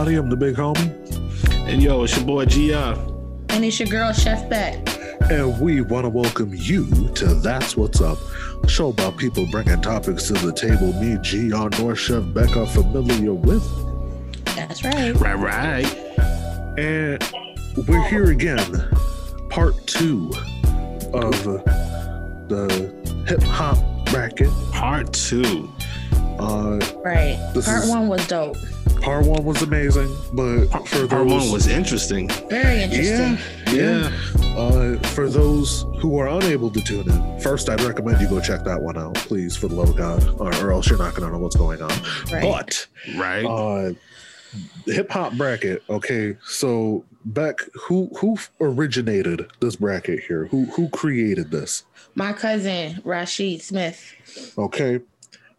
What's everybody? I'm the big homie. And yo, it's your boy GR. And it's your girl, Chef Beck. And we want to welcome you to That's What's Up, a show about people bringing topics to the table me, GR, North Chef Beck are familiar with. That's right. Right, right. And we're here again, part two of the hip hop bracket. Part two. Uh, Right. This Part is- one was dope. Part one was amazing, but for Part those, one was interesting. Very interesting. yeah, Uh, for those who are unable to tune in, first I'd recommend you go check that one out, please, for the love of God, or, or else you're not going to know what's going on. Right. But Right. uh, hip hop bracket. Okay, so Beck, who who originated this bracket here? Who who created this? My cousin, Rashid Smith. Okay,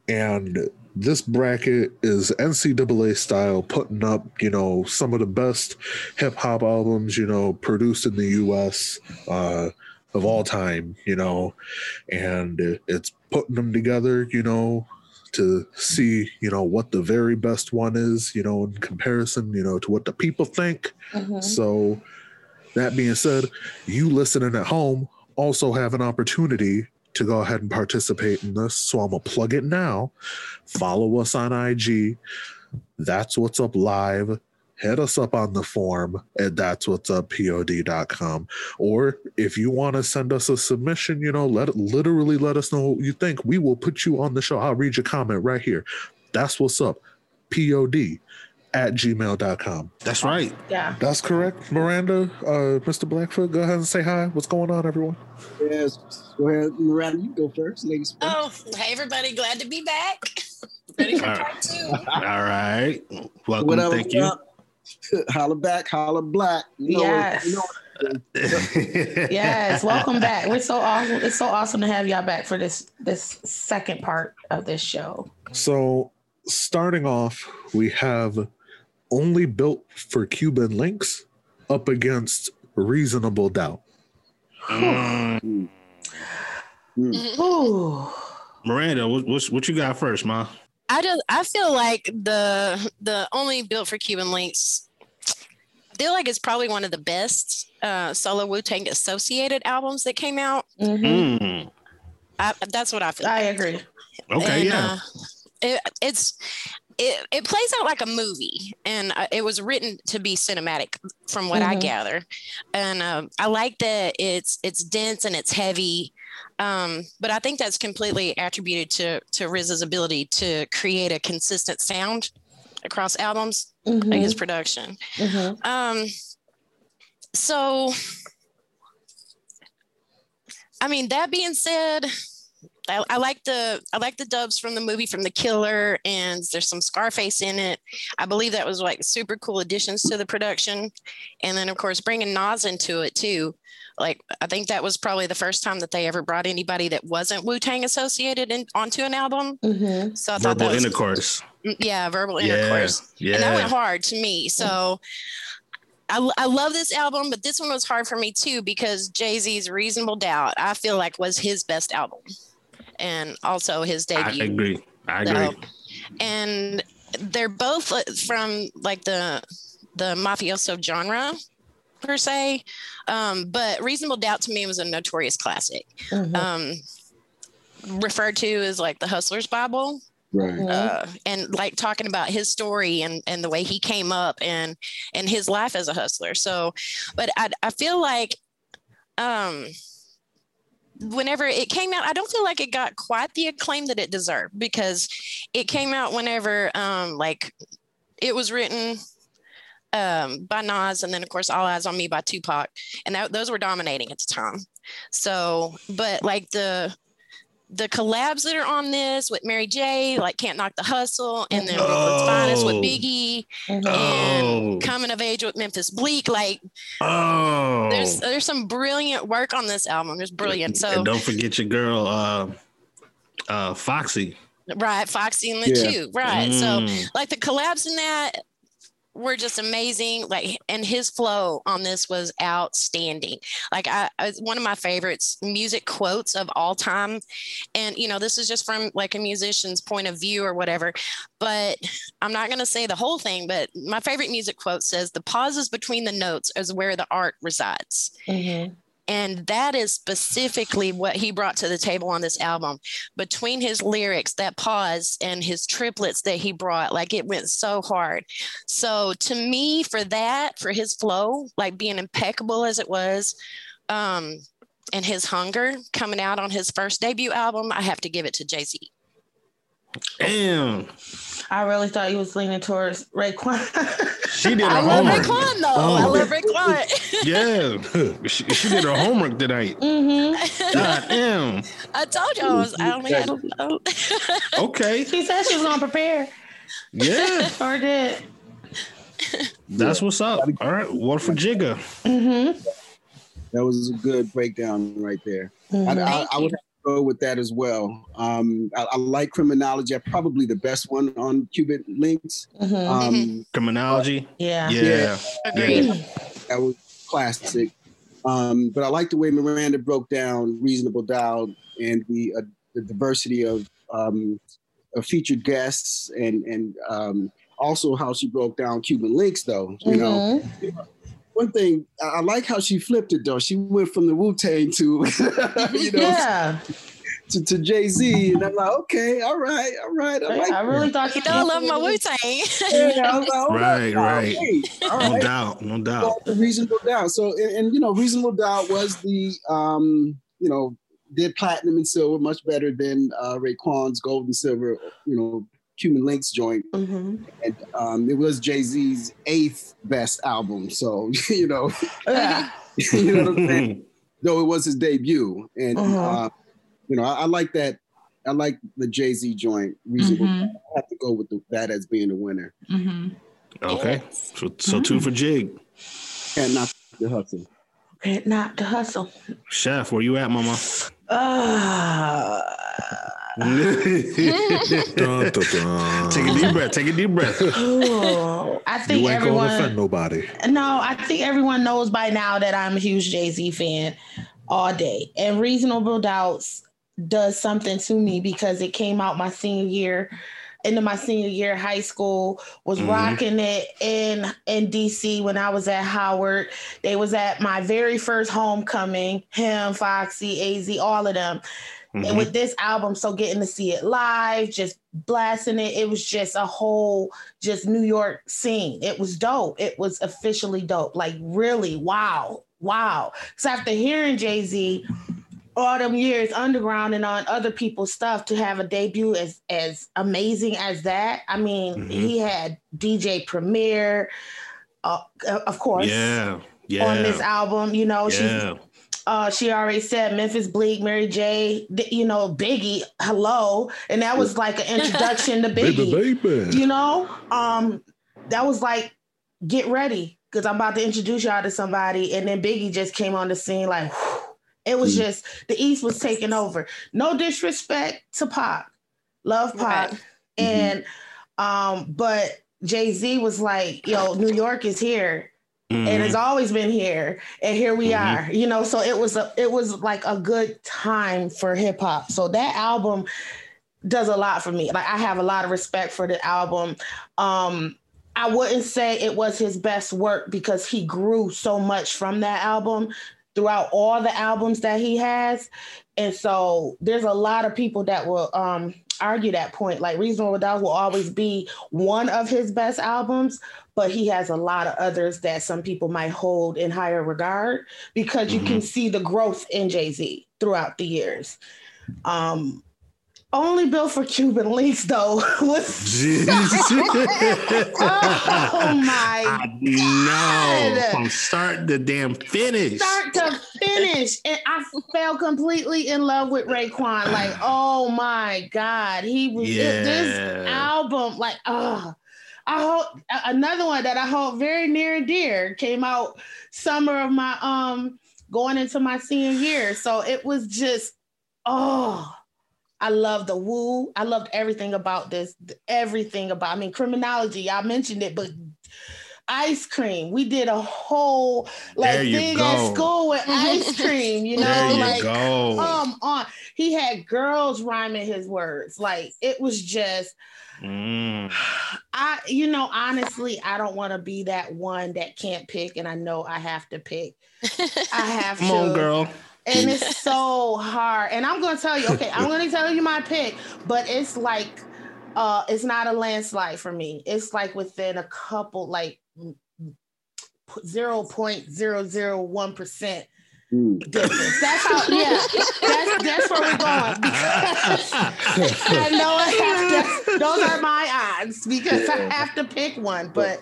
and this bracket is NCAA style, putting up you know some of the best hip hop albums you know produced in the U.S. Uh, of all time, you know, and it's putting them together, you know, to see you know what the very best one is, you know, in comparison, you know, to what the people think. Mhm. So, that being said, you listening at home also have an opportunity to go ahead and participate in this. So, I'm going to plug it now. Follow us on IG. That's what's up live. Hit us up on the form at that's what's up pod.com. Or if you want to send us a submission, you know, let literally let us know what you think. We will put you on the show. I'll read your comment right here. That's what's up. Pod at gmail.com. That's right. Yeah. That's correct, Miranda. Uh, Mr. Blackfoot, go ahead and say hi. What's going on, everyone? Yes. Go ahead, Miranda. You go first, ladies. First. Oh, hey everybody, glad to be back. Ready for All right. part two. All right. Welcome. Whatever. Thank you. holla back, holla black. You know, Yes. You know, Yes. Welcome back. We're so awesome. It's so awesome to have y'all back for this this second part of this show. So, starting off, we have only built for Cuban links up against reasonable doubt. Mm. Ooh. Miranda, what, what what you got first, ma? I just I feel like the the only built for Cuban links. I feel like it's probably one of the best uh, solo Wu Tang associated albums that came out. Mhm. Mm. I, that's what I feel. I agree. Okay, And, yeah. uh, it, it's it, it plays out like a movie, and uh, it was written to be cinematic, from what I Mhm. gather. And um, I like that it's it's dense and it's heavy, um, but I think that's completely attributed to to Riz's ability to create a consistent sound across albums, like Mhm. his production. Mhm. Um, so, I mean, that being said, I, I like the I like the dubs from the movie from The Killer, and there's some Scarface in it. I believe that was like super cool additions to the production, and then of course bringing Nas into it too. Like I think that was probably the first time that they ever brought anybody that wasn't Wu Tang associated in, onto an album. Mhm. So I thought Verbal that was intercourse. Mm, yeah, verbal intercourse. Yeah. intercourse and that went hard to me. So I, I love this album, but this one was hard for me too because Jay Z's Reasonable Doubt, I feel like was his best album and also his debut. I agree. I agree. So- and they're both uh, from like the the mafioso genre per se. Um, but Reasonable Doubt to me was a notorious classic. Mhm. Um, referred to as like the Hustler's Bible right. Mhm. uh, and like talking about his story and and the way he came up and and his life as a hustler. So, but I I feel like um whenever it came out, I don't feel like it got quite the acclaim that it deserved because it came out whenever um like it was written um by Nas and then of course All Eyez on Me by Tupac and that, those were dominating at the time. So, but like the the collabs that are on this with Mary J, like Can't Knock the Hustle, and then Brooklyn's Finest with Oh. Biggie, Mhm. Oh. and Coming of Age with Memphis Bleek. Like Oh. there's there's some brilliant work on this album. It's brilliant. So and don't forget your girl, uh, uh, Foxy. right, Foxy and the Yeah. two, right. So Mm. like the collabs in that were just amazing. Like, and his flow on this was outstanding. Like, I, I one of my favorites music quotes of all time. And, you know, this is just from like a musician's point of view or whatever, but I'm not going to say the whole thing. But my favorite music quote says, The pauses between the notes is where the art resides. Mhm. And that is specifically what he brought to the table on this album. Between his lyrics, that pause, and his triplets that he brought, like it went so hard. So to me, for that, for his flow, like being impeccable as it was, um, and his hunger coming out on his first debut album, I have to give it to Jay Z. Damn. I really thought he was leaning towards Raekwon. She did her I love homework. Raekwon though. I Oh. love Raekwon. Yeah. she, she did her homework tonight. mm-hmm. God damn. I told you I was. I only had a little. Okay. She said she was gonna prepare, Yeah. or did. That's what's up. All right. What for Jigga? Mm-hmm. That was a good breakdown right there. I, Mhm. I, Thank I would have to go with that as well. Um, I, I like criminology. Probably the best one on Cuban links. Mhm. Um, Criminology. yeah. Yeah. Agreed. Yeah. that was classic. Um, but I like the way Miranda broke down Reasonable Doubt and the uh, the diversity of, um, of featured guests and and um, also how she broke down Cuban links. Though you know, Mhm. One thing I, I like how she flipped it. Though she went from the Wu Tang to you know yeah. to, to Jay Z, and I'm like, okay, all right, all right, I like. I really thought You know I love my Wu Tang. Yeah, like, all Right, right. okay, all No doubt. No doubt. Well, reasonable doubt. So, and, and, you know, reasonable doubt was the, um, you know, did platinum and silver much better than uh, Raekwon's gold and silver, you know, Cuban Links joint, Mhm. and um, it was Jay Z's eighth best album. So, you know, you know what I'm saying? Though it was his debut, and Uh-huh. uh, you know, I, I like that. I like the Jay Z joint. Reasonable. Mhm. I have to go with the, that as being the winner, Mhm. Okay. So, so two for Jig. and not the hustle. Can't not the hustle. Chef, where you at, mama? Uh, Take Dun, dun, dun. a deep breath. Take a deep breath. ooh, I think You ain't gonna offend everyone. nobody. No, I think everyone knows by now that I'm a huge Jay Z fan all day. And Reasonable Doubts does something to me because it came out my senior year, into my senior year of high school, was Mhm. rocking it in in DC when I was at Howard. They was at my very first homecoming, him, Foxy, AZ, all of them. And Mhm. with this album, so getting to see it live, just blasting it, it was just a whole just New York scene. It was dope. It was officially dope. Like really, wow, wow. So after hearing Jay Z all them years underground and on other people's stuff to have a debut as as amazing as that, I mean, Mhm. he had DJ Premier, uh, of course, Yeah. Yeah. on this album. You know, she's yeah. Uh, she already said Memphis Bleek, Mary J, you know, Biggie, hello. And that was like an introduction to Biggie. Baby, baby. You know, um, that was like, get ready, because I'm about to introduce y'all to somebody. And then Biggie just came on the scene like whew. it was Mm. just the East was taking over. No disrespect to Pac. Love Pac. Right. And um, but Jay-Z was like, yo, New York is here and Mhm. it's always been here and here we Mhm. are you know so it was a it was like a good time for hip hop. So that album does a lot for me. Like i have a lot of respect for the album. Um i wouldn't say it was his best work because he grew so much from that album throughout all the albums that he has. And so there's a lot of people that will um argue that point. Like reasonable doubt will always be one of his best albums but he has a lot of others that some people might hold in higher regard because you can see the growth in Jay-Z throughout the years. Um only built for Cuban links though was oh my. God. From start to damn finish. start to finish. And I fell completely in love with Raekwon. Like, oh my God. He was it- this album, like, oh. I hope another one that I hold very near and dear came out summer of my um going into my senior year. So it was just oh I love the Wu. I loved everything about this. Everything about I mean criminology. I mentioned it, but ice cream. We did a whole like thing go. at school with ice cream. You know, there you like go. come on. He had girls rhyming his words. Like it was just. Mm. I, you know, honestly, I don't want to be that one that can't pick, and I know I have to pick. I have Come to. on, girl. And it's so hard. And I'm gonna tell you, okay, I'm gonna tell you my pick, but it's like uh it's not a landslide for me. It's like within a couple, like 0.001% difference. That's how, yeah, that's, that's where we're going. Because I know I have to, those are my odds because I have to pick one. But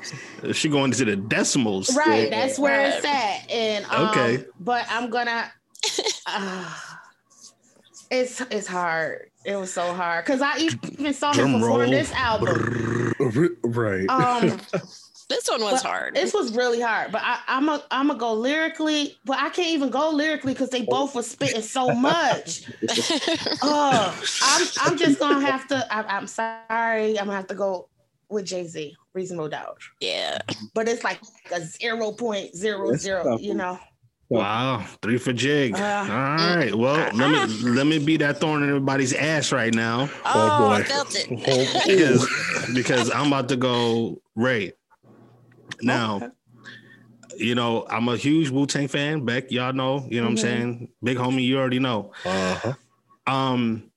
she going to the decimals. Right, that's where it's at. And um, okay, but I'm gonna. Uh, it's it's hard. It was so hard because I even saw him before this album. Right. Um, this one was hard. This was really hard, but I, I'm a I'm gonna go lyrically, but I can't even go lyrically because they both were spitting so much. oh, I'm I'm just gonna have to. I, I'm sorry, I'm gonna have to go with Jay Z. Reasonable doubt. Yeah, but it's like a zero point zero zero. You know. Wow, three for Jig. Uh, All right. Well, uh, let me let me be that thorn in everybody's ass right now. Oh, oh boy. I felt it. because, because I'm about to go Ray. Now, you know, I'm a huge Wu Tang fan. Beck, y'all know, you know mm-hmm. what I'm mm-hmm. saying? Big homie, you already know. Uh-huh. Um,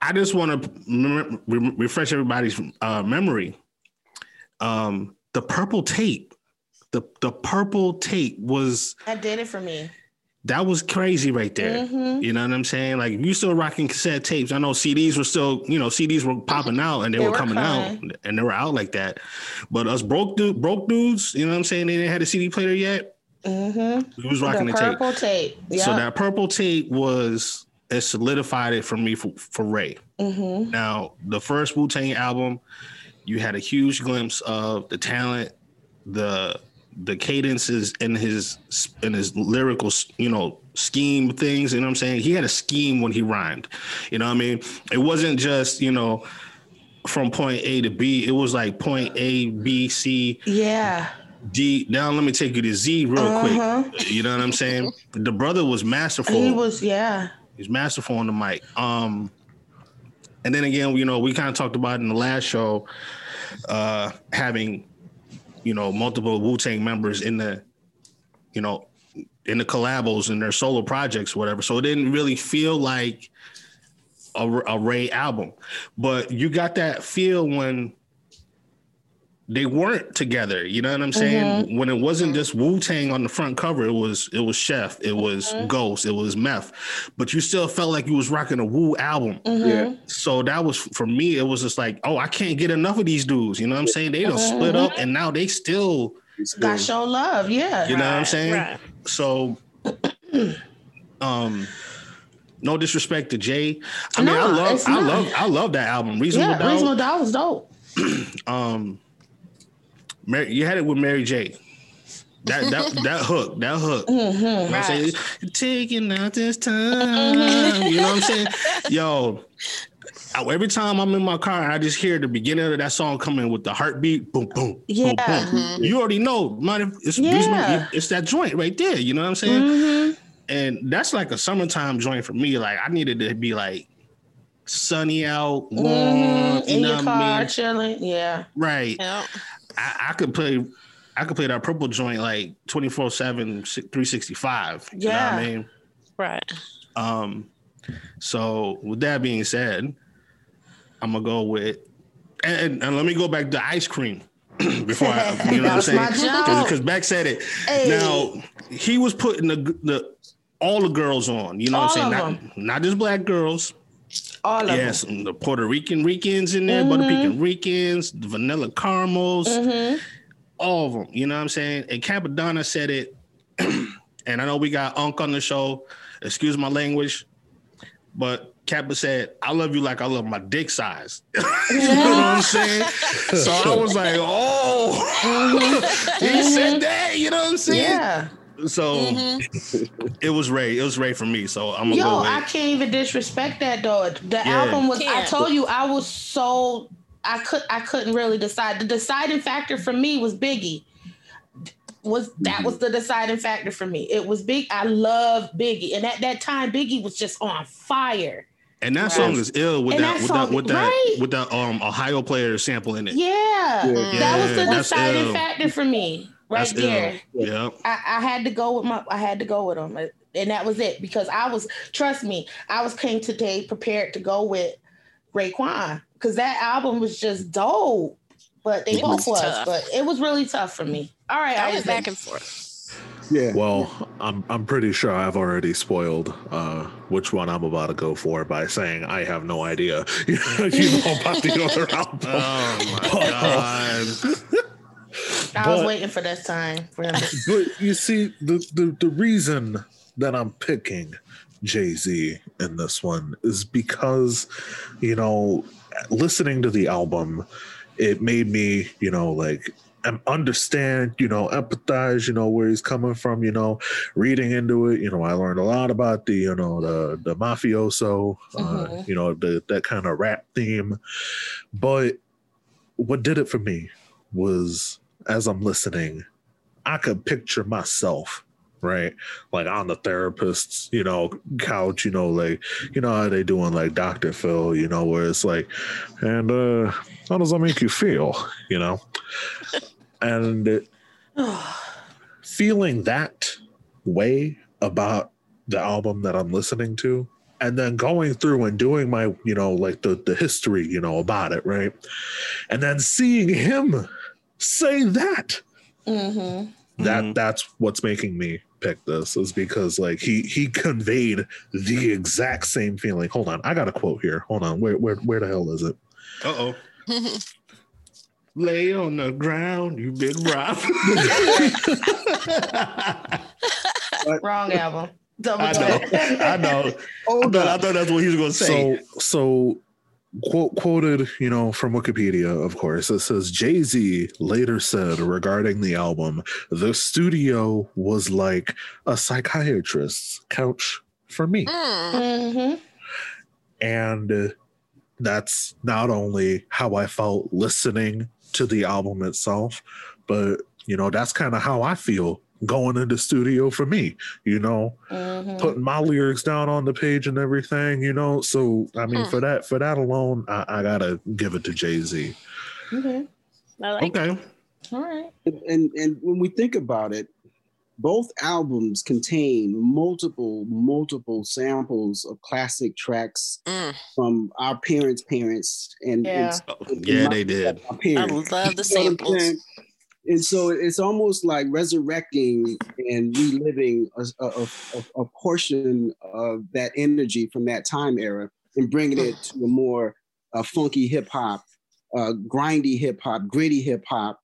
I just want to re- refresh everybody's uh, memory. Um, the purple tape, the the purple tape was that did it for me that was crazy right there. Mm-hmm. You know what I'm saying? Like you still rocking cassette tapes. I know CDs were still, you know, CDs were popping out and they, they were, were, coming coming. out and they were out like that. But us broke dude, broke dudes, you know what I'm saying? They didn't have a CD player yet. Mm-hmm. We was rocking the, the purple tape. tape. Yep. So that purple tape was it solidified it for me for, for Ray. Mm-hmm. Now the first Wu Tang album, you had a huge glimpse of the talent, the the cadences in his in his lyrical, you know, scheme things. You know what I'm saying? He had a scheme when he rhymed. You know what I mean? It wasn't just you know from point A to B. It was like point A, B, C. Yeah. D. Now let me take you to Z real uh-huh. quick. You know what I'm saying? The brother was masterful. He was, yeah. He's masterful on the mic. Um, and then again, you know, we kind of talked about in the last show, uh, having you know, multiple Wu Tang members in the, you know, in the collabos and their solo projects, whatever. So it didn't really feel like a, a Ray album, but you got that feel when they weren't together. You know what I'm saying? Mm-hmm. When it wasn't just Wu Tang on the front cover, it was it was Chef, it was mm-hmm. Ghost, it was Meth, but you still felt like you was rocking a Wu album. Mm-hmm. Yeah. So that was for me. It was just like, oh, I can't get enough of these dudes. You know what I'm saying? They don't split up, and now they still got show love. Yeah. You know right, what I'm saying? Right. So, um. No disrespect to Jay. I no, mean, I love, I love, I love that album. Reasonable yeah, Doubt. Reasonable Doubt was dope. um, Mary, you had it with Mary J. That that that hook, that hook. Mm-hmm, you know right. I'm saying? Taking out this time. you know what I'm saying? Yo, every time I'm in my car, I just hear the beginning of that song coming with the heartbeat, boom, boom, yeah. boom, boom. Mm-hmm. You already know, it's, yeah. it's that joint right there. You know what I'm saying? Mm-hmm. And that's like a summertime joint for me. Like I needed to be like sunny out, warm, mm-hmm. in your car, mean? chilling. Yeah, right. Yep. I, I could play I could play that purple joint like 24 7, 365. Yeah. You know what I mean? Right. Um, so with that being said, I'm gonna go with and, and let me go back to ice cream before I, you know what I'm saying? Because Beck said it. Hey. Now he was putting the the all the girls on, you know all what I'm saying? Not, not just black girls. All of yes, them. the Puerto Rican Ricans in there, mm-hmm. Puerto Rican Ricans, the vanilla caramels, mm-hmm. all of them. You know what I'm saying? And Cappadonna said it, and I know we got Unc on the show. Excuse my language, but Kappa said, I love you like I love my dick size. you know what I'm saying? so I was like, oh, mm-hmm. he said that, you know what I'm saying? Yeah. So mm-hmm. it was Ray. It was Ray for me. So I'm gonna Yo, go I can't even disrespect that though. The yeah. album was. I told you I was so. I could. I couldn't really decide. The deciding factor for me was Biggie. was that Mm-hmm. was the deciding factor for me. It was big. I love Biggie, and at that time, Biggie was just on fire. And that Right. song is ill with And that, that with song- that with that right? with that um Ohio player sample in it. Yeah, Yeah. that was the deciding factor for me right That's there. ill. Yeah. I, I had to go with my I had to go with them. And that was it because I was trust me, I was came today prepared to go with Raekwon because that album was just dope. But they It both was was, tough. but it was really tough for me. All right, I I was was back and forth. Yeah. Well, I'm I'm pretty sure I've already spoiled uh, which one I'm about to go for by saying I have no idea. you know about the other album. Oh my god. I was waiting for this time for him But you see, the, the the reason that I'm picking Jay Z in this one is because, you know, listening to the album, it made me, you know, like understand, you know, empathize, you know, where he's coming from, you know, reading into it, you know, I learned a lot about the, you know, the the mafioso, uh, Mhm. you know, the, that kind of rap theme. But what did it for me was as I'm listening, I could picture myself, right? Like on the therapist's, you know, couch, you know, like, you know how they doing like Dr. Phil, you know, where it's like, and uh how does that make you feel? You know? and it, feeling that way about the album that I'm listening to, and then going through and doing my, you know, like the the history, you know, about it, right? And then seeing him say that hmm that Mhm. that's what's making me pick this is because like he he conveyed the exact same feeling hold on i got a quote here hold on where where, where the hell is it Uh oh. Lay on the ground, you've been robbed. Wrong album. Double I know. I know. I thought, I thought that's what he was gonna say. so so quote quoted you know from wikipedia of course it says jay-z later said regarding the album the studio was like a psychiatrist's couch for me Mm. hmm and that's not only how i felt listening to the album itself but you know that's kind of how i feel going into studio for me you know hmm putting my lyrics down on the page and everything you know so i mean Hmm. for that for that alone i, I gotta give it to jay-z Okay. I like okay. All right. and and when we think about it both albums contain multiple multiple samples of classic tracks Mm. from our parents parents and, Yeah. and Yeah, they did. I love the You know what I'm samples. Saying? and so it's almost like resurrecting and reliving a, a, a, a portion of that energy from that time era and bringing it to a more uh, funky hip hop, uh, grindy hip hop, gritty hip hop,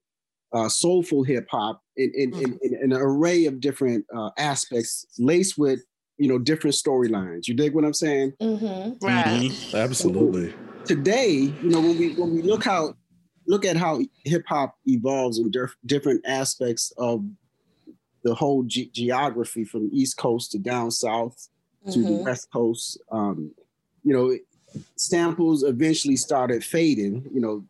uh, soulful hip hop, in, in, in, in an array of different uh, aspects, laced with you know different storylines. You dig what I'm saying? hmm Right. Mhm. absolutely today, you know, when we when we look how look at how hip hop evolves in dif- different aspects of the whole ge- geography from East Coast to down South to the Mhm. West Coast, um, you know, samples eventually started fading. You know,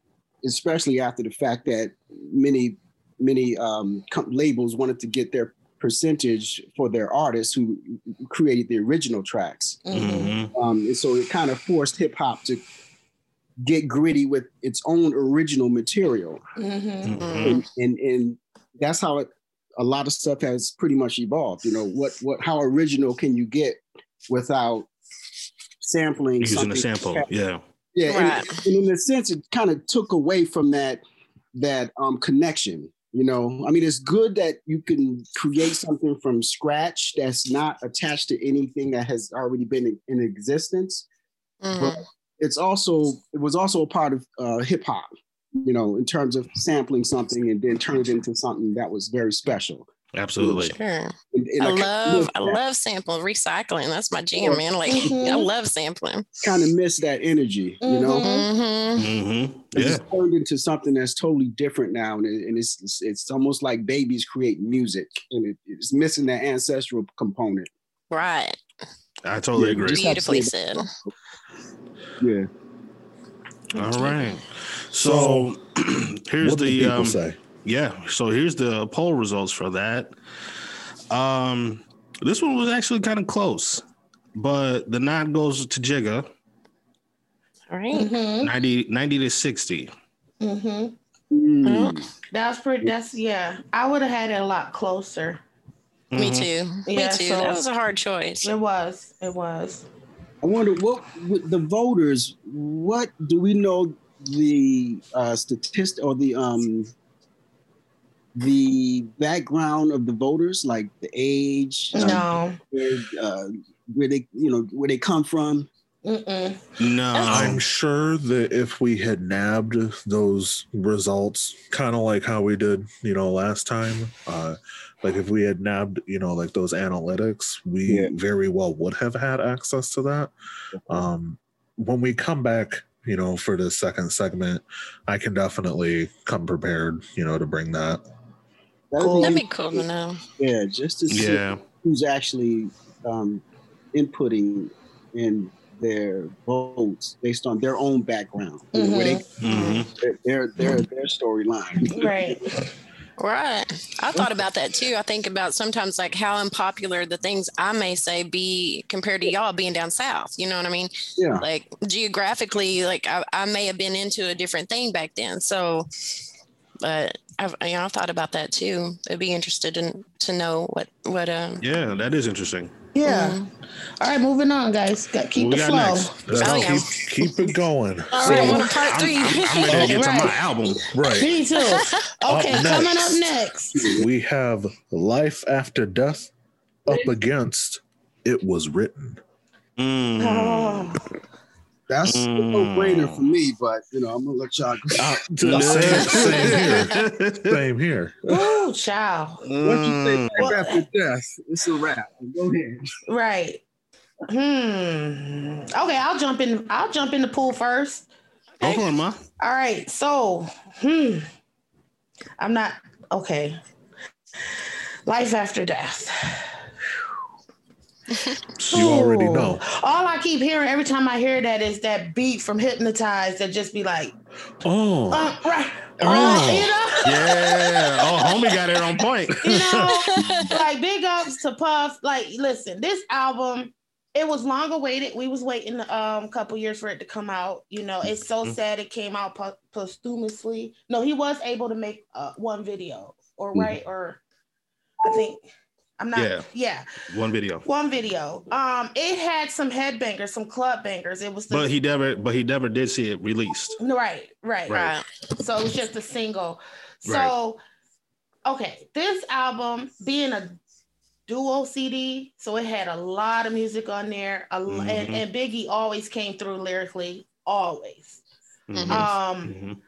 especially after the fact that many many um, com- labels wanted to get their percentage for their artists who created the original tracks. hmm Mhm. Um, and so it kind of forced hip hop to get gritty with its own original material. hmm Mhm. And, and, and that's how it, a lot of stuff has pretty much evolved. You know, what, what, how original can you get without sampling Using something? a sample. Yeah. Yeah. and- Right. And, in a sense, it kind of took away from that, that um, connection. You know, I mean, it's good that you can create something from scratch that's not attached to anything that has already been in, in existence. Mhm. It's also it was also a part of uh, hip hop, you know, in terms of sampling something and then turn it into something that was very special. Absolutely. Sure. And, and I kinda love I love sample recycling. That's my jam, man. Like Mhm. I love sampling. kind of miss that energy, you know. Mhm. hmm hmm It's turned into something that's totally different now, and, it- and it's, it's it's almost like babies create music, and it, it's missing that ancestral component. Right. I totally Yeah, agree. just have to Beautifully say said. Yeah, All right. So here's what do the people um, say Yeah. So here's the poll results for that. Um, this one was actually kind of close, but the nod goes to Jigga, All right. Mm-hmm. 90, 90 to 60. Mm-hmm. Mm. That's pretty. That's yeah. I would have had it a lot closer. Me Mhm. too. Yeah, Me too. so- that was a hard choice. It was. It was. I wonder what with the voters. What do we know the uh, statistic or the um the background of the voters, like the age, um, No. where, uh, where they you know where they come from? Mm-mm. No. I'm sure that if we had nabbed those results, kind of like how we did, you know, last time, uh, like if we had nabbed, you know, like those analytics, we Yeah. very well would have had access to that. Um, when we come back, you know, for the second segment, I can definitely come prepared, you know, to bring that. That'd Cool. That'd be cool to know. Yeah, just to see yeah. who's actually um, inputting in their votes based on their own background, you know, where they, Mhm. their their their, their storyline. Right. Right. I thought about that too. I think about sometimes like how unpopular the things I may say be compared to y'all being down south. You know what I mean? Yeah. Like geographically, like I, I may have been into a different thing back then. So, but I've you know I thought about that too. I'd be interested in to know what what um. Yeah, that is interesting. Yeah. Mhm. All right, moving on, guys. Got keep What the got flow. next? Let's Oh, yeah. keep, keep it going. All We right. don't part I'm, three. I'm, I'm ready to get to my album. Right. Me too. Okay, Up coming up next. next. We have Life After Death up against It Was Written. Mm. Oh, That's a Mm. no-brainer for me, but you know, I'm gonna let y'all go. Uh, same, same here. Same here. Ooh, child. Once you say Mm. life after death, it's a wrap. Go ahead. Right. Hmm. Okay, I'll jump in. I'll jump in the pool first. Go for it, ma. All right. So, hmm. I'm not okay. Life after death. You already know. All I keep hearing every time I hear that is that beat from Hypnotized that just be like, Oh, uh, right, Oh. uh, you know, Yeah. Oh, homie got it on point. you know, like big ups to Puff. Like, listen, this album, it was long awaited. We was waiting um, a couple years for it to come out. You know, it's so Mhm. sad it came out po- posthumously. No, he was able to make uh, one video, or right, or I think I'm not. Yeah. yeah, One video. one video. Um, it had some headbangers, some club bangers. It was the But he never but he never did see it released. right, right, Right. Right. So it was just a single. So, okay, this album being a duo CD, so it had a lot of music on there. A, l- and, and Biggie always came through lyrically, always. Mhm. Um, Mhm.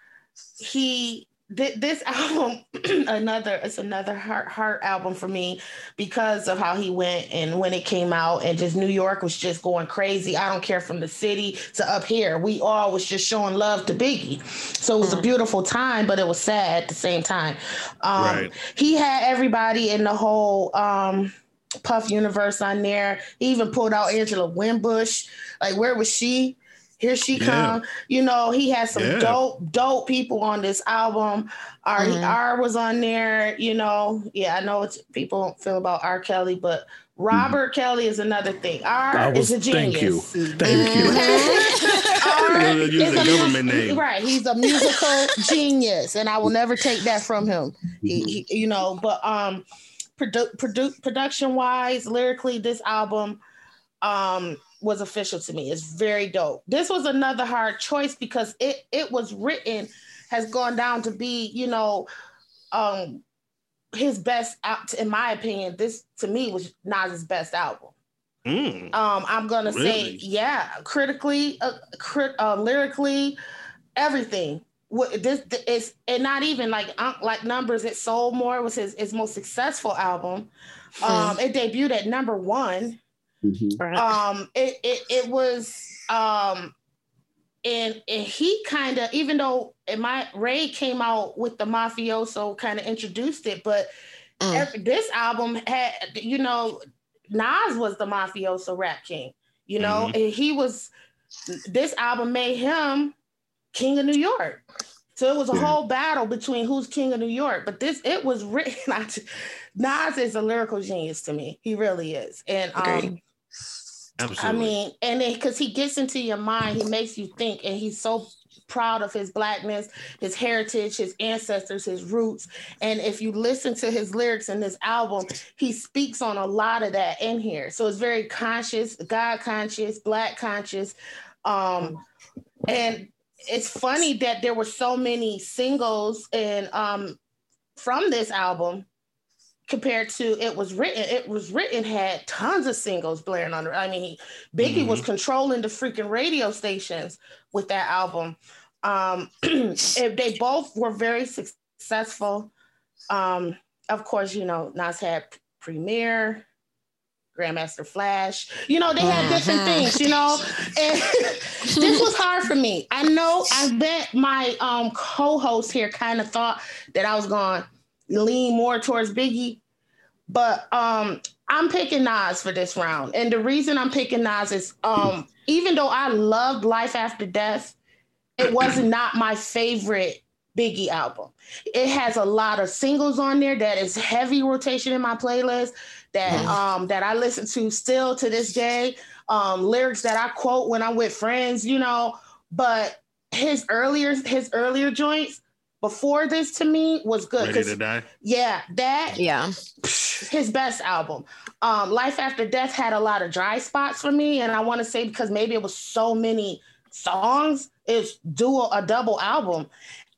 he thi- this album another it's another heart heart album for me because of how he went and when it came out and just New York was just going crazy. I don't care from the city to up here. We all was just showing love to Biggie. So it was a Mhm. beautiful time, but it was sad at the same time. Um Right. he had everybody in the whole um Puff universe on there. He even pulled out Angela Winbush. Like where was she? Here she Yeah. come. You know, he has some Yeah. dope, dope people on this album. R, Mhm. R was on there, you know. Yeah, I know it's people don't feel about R. Kelly, but Robert Kelly is another thing. R I was. is a genius. Thank you. Thank you. R use is the a government mu- name. Right. He's a musical genius, and I will never take that from him. He, he you know, but um produ- produ- production wise, lyrically, this album um was official to me. It's very dope. This was another hard choice because it it was written has gone down to be, you know, um his best out in my opinion, this to me was Nas's best album. Mm. Um, I'm gonna say, yeah, critically, uh, crit, uh, lyrically, everything. What this is, and not even like uh, like numbers. It sold more. It was his his most successful album. Um, it debuted at number one. Mhm. Right. Um, it it it was um, and and he kind of even though in my Ray came out with the mafioso, kind of introduced it, but Mm. every, this album had you know Nas was the mafioso rap king. You know, and he was. This album made him king of New York. So it was a Yeah. whole battle between who's king of New York. But this, it was written. I Nas is a lyrical genius to me. He really is. And um, Agreed. Absolutely. I mean, and then because he gets into your mind, he makes you think, and he's so proud of his blackness, his heritage, his ancestors, his roots. And if you listen to his lyrics in this album, he speaks on a lot of that in here. So it's very conscious, God conscious, black conscious. Um, and it's funny that there were so many singles and um from this album compared to it was written it was written had tons of singles blaring on i mean biggie was controlling the freaking radio stations with that album. Um they both were very successful um of course you know nas had Premier grandmaster flash you know they had different Mhm. things you know? And this was hard for me. I know i bet my um co-host here kind of thought that i was going lean more towards biggie but um I'm picking Nas for this round. And the reason I'm picking Nas is um even though I loved Life After Death, it was not my favorite Biggie album. It has a lot of singles on there that is heavy rotation in my playlist that um that I listen to still to this day. Um lyrics that I quote when I'm with friends, you know, but his earlier his earlier joints before this to me was good. Ready 'cause- to die. yeah, that Yeah. his best album. Um, Life After Death had a lot of dry spots for me, and I want to say because maybe it was so many songs, it's dual a double album,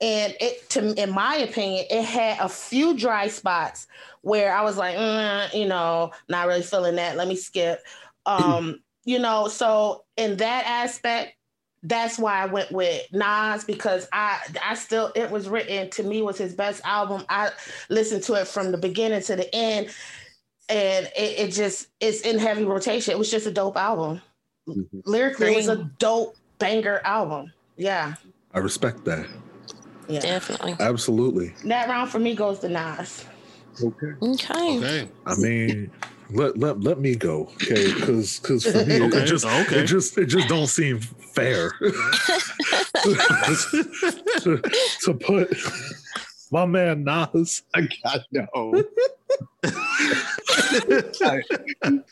and it to in my opinion, it had a few dry spots where I was like, mm, you know, not really feeling that. Let me skip. Um, you know, so in that aspect, that's why I went with Nas because I I still it was written to me was his best album. I listened to it from the beginning to the end, and it, it just it's in heavy rotation. It was just a dope album. Mhm. Lyrically, it was a dope banger album. Yeah, I respect that. yeah. Definitely. Absolutely. That round for me goes to Nas. Okay. Okay. Okay. I mean, let let let me go, okay? Because because for me, Okay, it just okay. it just it just don't seem fair to, to put my man Nas I got no.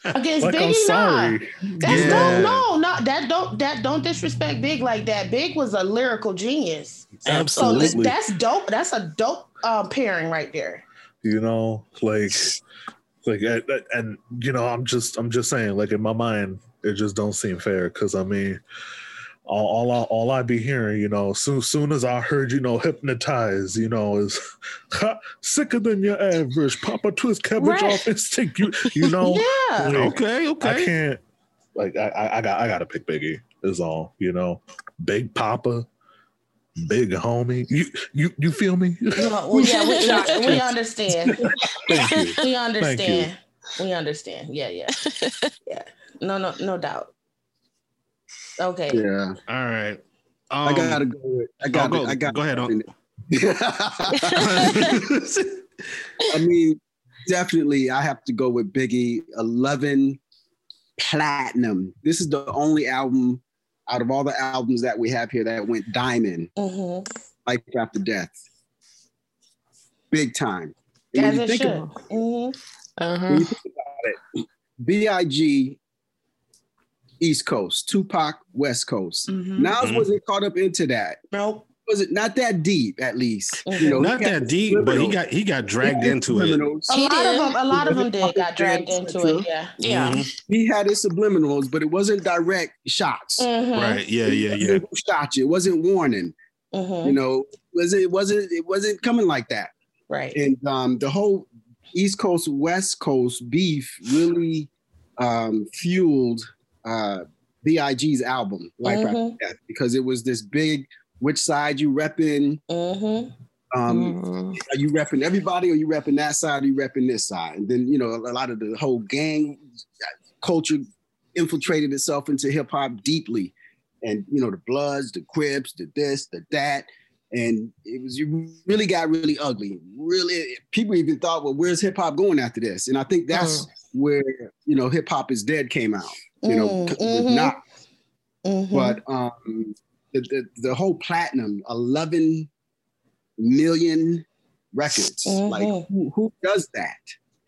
Against like Biggie, I'm sorry. nah. That's Yeah. dope. No, no, that don't that don't disrespect Big like that. Big was a lyrical genius. So Absolutely. that's dope. That's a dope uh, pairing right there. you know like like and, and you know i'm just i'm just saying like in my mind it just don't seem fair because i mean all, all I all I be hearing, you know, soon soon as I heard, you know, hypnotize, you know, is ha, sicker than your average. Poppa twist cabbage Right. off instinct. You you know, Yeah. like, Okay. I can't like I, I I got I gotta pick Biggie is all, you know. Big Poppa, big homie. You you you feel me? Well, yeah, we, we understand. Thank you. We you. understand. We understand. Yeah, yeah, yeah. No, no, no doubt. Okay. Yeah. All right. Um, I gotta go. I got. go- I got. go ahead, Unc. I mean, definitely, I have to go with Biggie. Eleven platinum. This is the only album out of all the albums that we have here that went diamond. hmm Life after death. Big time. And As when you it think should. about- hmm Uh-huh. when you think about it, Big, East Coast, Tupac, West Coast. Mhm. Nas Mhm. wasn't caught up into that. Nope. Was it not that deep? At least, you know, Not that deep, but he got he got dragged had into it. A lot of them. A lot of them did got dragged into it. Yeah. Yeah. Mhm. He had his subliminals, but it wasn't direct shots. Mhm. Right. Yeah. Yeah. Yeah. It shot you. It wasn't warning. Mhm. You know, was it wasn't it wasn't coming like that. Right. And um, the whole East Coast West Coast beef really um, fueled uh, Big's album Life After Mhm. Death because it was this big. Which side you repping? hmm Um, Mhm. are you repping everybody or you repping that side or you repping this side and then you know a lot of the whole gang culture infiltrated itself into hip-hop deeply and you know the bloods the crips the this the that and it was you really got really ugly really people even thought well where's hip-hop going after this and i think that's where you know hip-hop is dead came out you know Mm, mhm. Nas. Mhm. but um the, the, the whole platinum 11 million records. Like Mhm. who, who does that?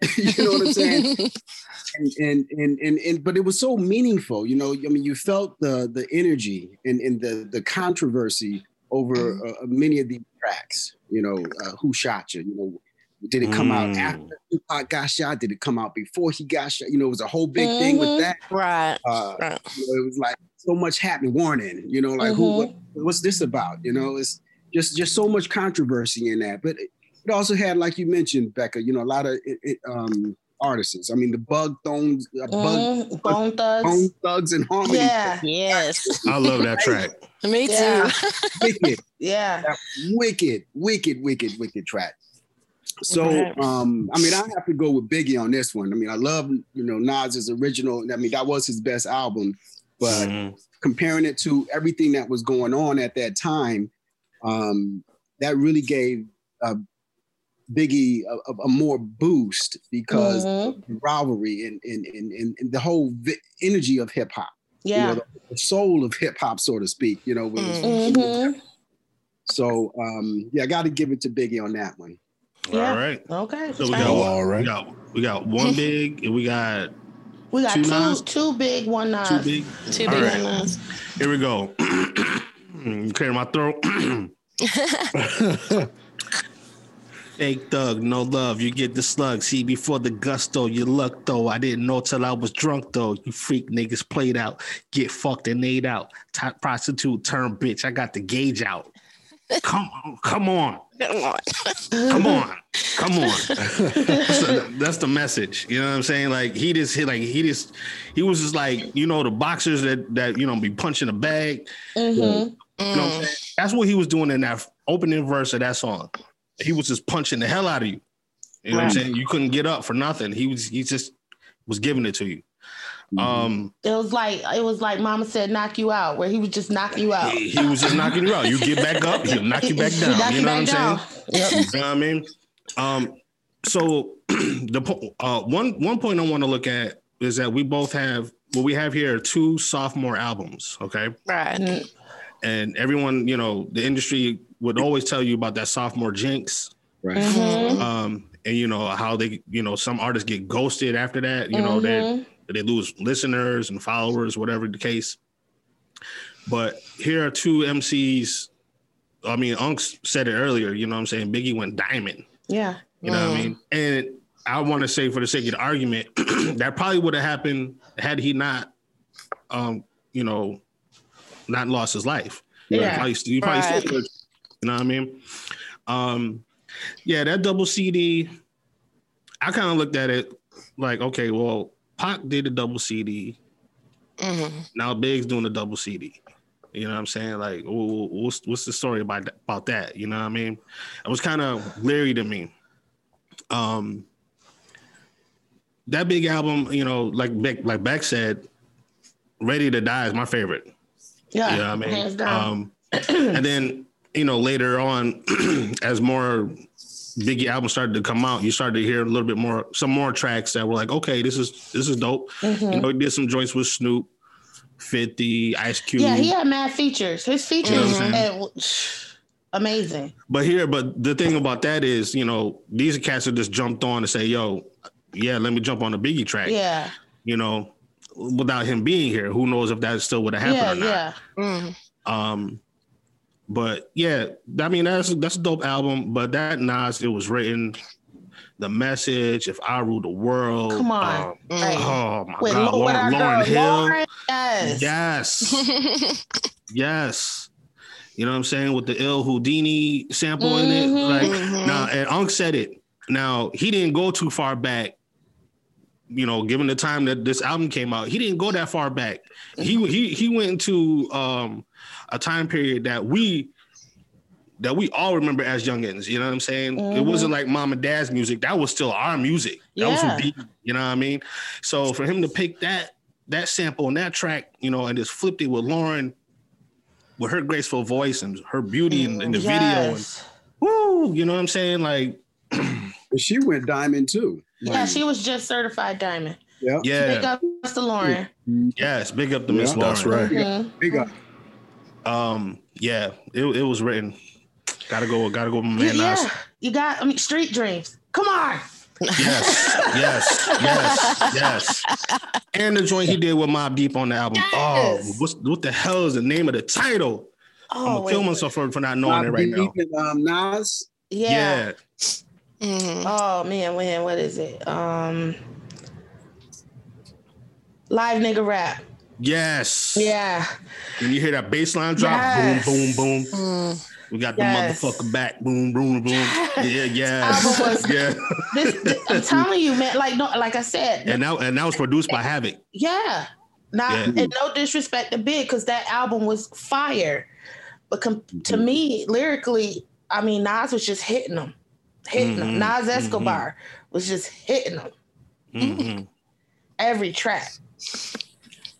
you know what I'm saying? and, and and and and but it was so meaningful. You know, I mean, you felt the the energy and and the the controversy over Mm-hmm. uh, many of these tracks. You know, uh, who shot you? You know. Did it come out Mm. after Tupac got shot? Did it come out before he got shot? You know, it was a whole big thing with Mhm. that. right. Uh, Right. you know, it was like so much happening. Warning, you know, like who, what, what's this about? You know, it's just just so much controversy in that. But it, it also had, like you mentioned, Becca, you know, a lot of it, it, um, artists. I mean, the Bug Thugs, uh, Bug. Bone thugs. Bone Thugs and Harmony, Yeah, Yes. I love that track. Me too. Yeah. wicked, yeah. that wicked, wicked, wicked, wicked track. So, Right. um, I mean, I have to go with Biggie on this one. I mean, I love you know Nas's original. I mean, that was his best album, but Mhm. comparing it to everything that was going on at that time, um, that really gave uh, Biggie a, a- a more boost because Mhm. the rivalry and, and, and, and, and the whole vi- energy of hip hop. Yeah. You know, the, the soul of hip hop, so to speak. You know, was- Mhm. so um, yeah, I got to give it to Biggie on that one. Yeah. All right. Okay. So we got All what? right. We got we got one big and we got we got two two, two big, one Nas. two big. Too big right. on us. Here we go. Clear my throat. Fake thug, no love. You get the slug. See, before the gusto, you luck though. I didn't know till I was drunk though. You freak niggas played out. Get fucked and ate out. Top prostitute, turn bitch. I got the gauge out. Come on, come on, Come on. come on, come on. That's the, that's the message. You know what I'm saying? Like he just hit, like he just, he was just like, you know, the boxers that that you know be punching a bag. Mhm. You know Mm. That's what he was doing in that opening verse of that song. He was just punching the hell out of you. You know what I'm saying? You couldn't get up for nothing. He was he just was giving it to you. Um It was like it was like Mama said, knock you out, where he would just knock you out. he, he was just knocking you out. You get back up, he'll knock you back down. You you know what I'm back saying? down. Yep. You know what I mean? Um, so the po- uh, one one point I want to look at is that we both have what we have here are two sophomore albums. Okay, Right. And everyone, you know, the industry would always tell you about that sophomore jinx. Right. mhm, um, and you know how they, you know, some artists get ghosted after that. You know, they mhm. They lose listeners and followers, whatever the case. But here are two MCs. I mean, Unks said it earlier. You know, what I'm saying Biggie went diamond. Yeah. You know what I Mm. mean? And I want to say, for the sake of the argument, that probably would have happened had he not, um, you know, not lost his life. He Yeah. probably, he probably still Right. could. You know what I mean? Um, yeah, that double CD. I kind of looked at it like, okay, well, Pac did a double CD. Mhm. Now Big's doing a double CD. You know what I'm saying? Like, wh- what's what's the story about that, about that? You know what I mean? It was kind of leery to me. Um, that big album, you know, like Beck, like Beck said, "Ready to Die" is my favorite. Yeah. You know what I mean? Um, and then you know later on, as more Biggie albums started to come out, you started to hear a little bit more, some more tracks that were like, okay, this is this is dope. Mhm. You know, he did some joints with Snoop, Fifty, Ice Cube. Yeah, he had mad features. His features, You know and- amazing. But here, but the thing about that is, you know, these cats have just jumped on to say, "Yo, yeah, let me jump on the Biggie track." Yeah, You know, without him being here, who knows if that still would have happened yeah, or not? yeah. Mm. Um, but yeah, I mean that's that's a dope album. But that Nas, it was written, the message. If I rule the world, Come on. um, Right. oh my With, God, Lo- Lauryn, Lauryn Hill, Lauryn, yes. yes, yes. You know what I'm saying with the Il Whodini sample in it, like Mhm. now, and Unc said it. Now he didn't go too far back. You know, given the time that this album came out, he didn't go that far back. He he he went into um, a time period that we that we all remember as youngins. You know what I'm saying? It Mhm. wasn't like mom and dad's music. That was still our music. That was Yeah. who beat. You know what I mean? So for him to pick that that sample and that track, you know, and just flipped it with Lauryn with her graceful voice and her beauty in, in the video and woo, you know what I'm saying? Like, she went diamond too. Yeah, she was just certified diamond. Yeah. yeah, Big up to Lauryn. yes, big up to Miss Yeah, Lauryn. that's right. Mhm. Big up. Um, yeah, it, it was written. Gotta go. Gotta go, man. yeah, Nas. you got. I mean, Street Dreams. Come on. Yes, yes, yes, yes. And the joint he did with Mobb Deep on the album. Oh, Yes. what's what the hell is the name of the title? Oh, I'm Oh, gonna kill myself for, for not knowing it right Deep now. and, um, Nas. Yeah. Yeah. Mhm. Oh man, man, what is it? Um, live nigga rap. Yes. Yeah. When you hear that bass line drop, Yes. boom, boom, boom. Mm. We got Yes. the motherfucker back, boom, boom, boom. Yeah, yes. album was- yeah. This, this- I'm telling you, man. Like no, like I said, And that and that was produced by Havoc. yeah. Not Yeah. and no disrespect to Big, because that album was fire. But com- to me, lyrically, I mean, Nas was just hitting them, hitting them. Mhm, Nas Escobar was just hitting them Mhm. every track.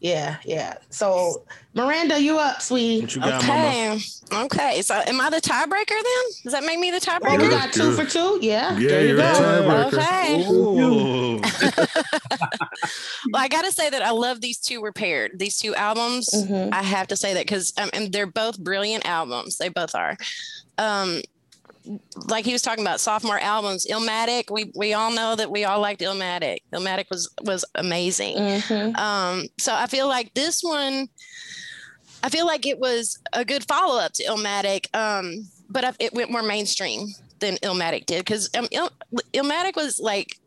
Yeah, yeah. So Miranda, you up, sweetie? What you got, mama? Okay. Okay. So am I the tiebreaker then? Does that make me the tiebreaker? we got two Yeah. for two. Yeah, Yeah, there you you're go. a tiebreaker. Okay. Well, I got to say that I love these two were paired. These two albums. Mhm. I have to say that because um, and they're both brilliant albums. They both are. Um, like he was talking about sophomore albums, Illmatic. We we all know that we all liked Illmatic. Illmatic was was amazing. Mhm. Um, so I feel like this one, I feel like it was a good follow up to Illmatic, um, but I, it went more mainstream than Illmatic did because um, Il, Illmatic was like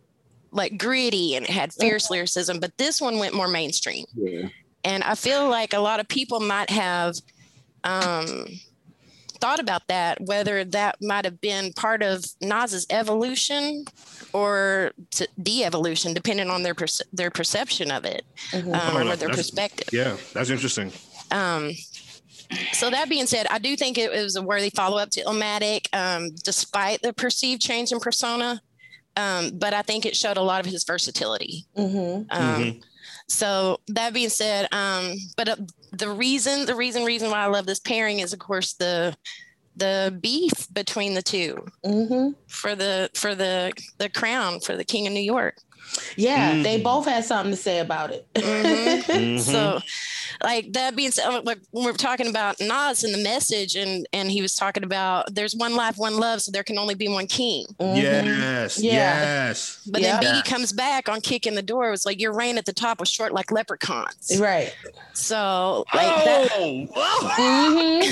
like gritty and it had fierce lyricism, but this one went more mainstream. Yeah. And I feel like a lot of people might have um, thought about that, whether that might have been part of Nas's evolution or to de-evolution, depending on their perce- their perception of it Mhm. um, Oh, or no, their perspective. Yeah, that's interesting. Um, so that being said, I do think it was a worthy follow-up to Illmatic, um, despite the perceived change in persona. Um, but I think it showed a lot of his versatility. Mhm. Um, Mhm. So that being said, um, but uh, the reason, the reason, reason why I love this pairing is, of course, the the beef between the two Mhm. for the for the the crown for the king of New York. Yeah, they Mhm. both had something to say about it. Mhm. Mhm. So, like that being said, uh, like when we're talking about Nas and the message, and and he was talking about there's one life, one love, so there can only be one king. Mhm. Yes, Yeah. yes. But Yeah. then Biggie comes back on kicking the door. It was like your reign at the top was short like leprechauns. Right. So like that. Oh, Mhm.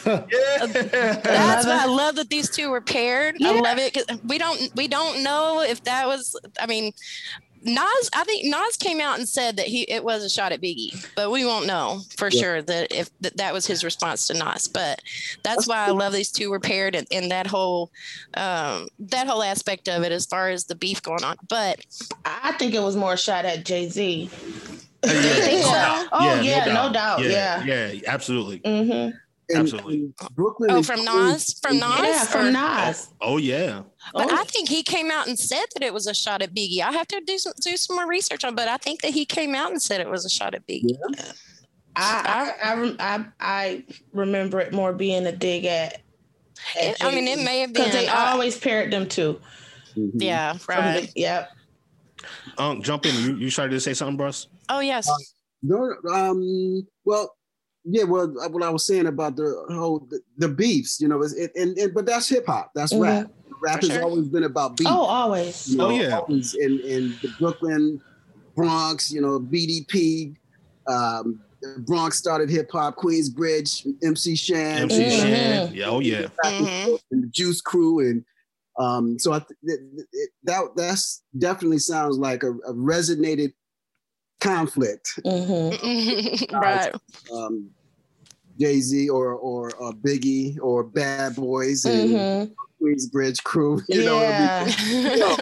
yeah. That's why I love that these two were paired. I love it because we don't we don't know if that was. I mean, Nas. I think Nas came out and said that he it was a shot at Biggie, but we won't know for Yeah. sure that if that, that was his response to Nas. But that's why I love these two were paired and, and that whole um, that whole aspect of it as far as the beef going on. But I think it was more a shot at Jay Z. Yeah, you think no so? Oh, yeah, no doubt, yeah. yeah, absolutely. Mm-hmm. And, Absolutely. and Brooklyn. oh, from Queens- Nas, from Nas, Yeah, from or- Nas. Oh yeah, But Oh. I think he came out and said that it was a shot at Biggie. I have to do some do some more research on, but I think that he came out and said it was a shot at Biggie. I, I, I, I, I remember it more being a dig at. at It- I mean, it may have been. because they uh, always paired them two. Mhm. yeah, From right. the- yep. um, jump in. You, you started to say something, Bruce? Oh yes. No, um, well, yeah, well, uh, what I was saying about the whole the, the beefs, you know, is it, and, and but that's hip hop, that's Mhm. rap. Rap For has sure. always been about beef. Oh, always. you know, Oh, yeah. always in in the Brooklyn, Bronx, you know, BDP. Um, Bronx started hip hop, Queensbridge, MC Shan, MC Mhm. Shan. Yeah, oh yeah. back and and the Juice Crew, and um, so I th- th- th- that that's definitely sounds like a, a resonated conflict. Mm-hmm. right. um, Jay Z or or uh, Biggie or Bad Boys and Mm-hmm. Queensbridge Crew. You know, what I mean?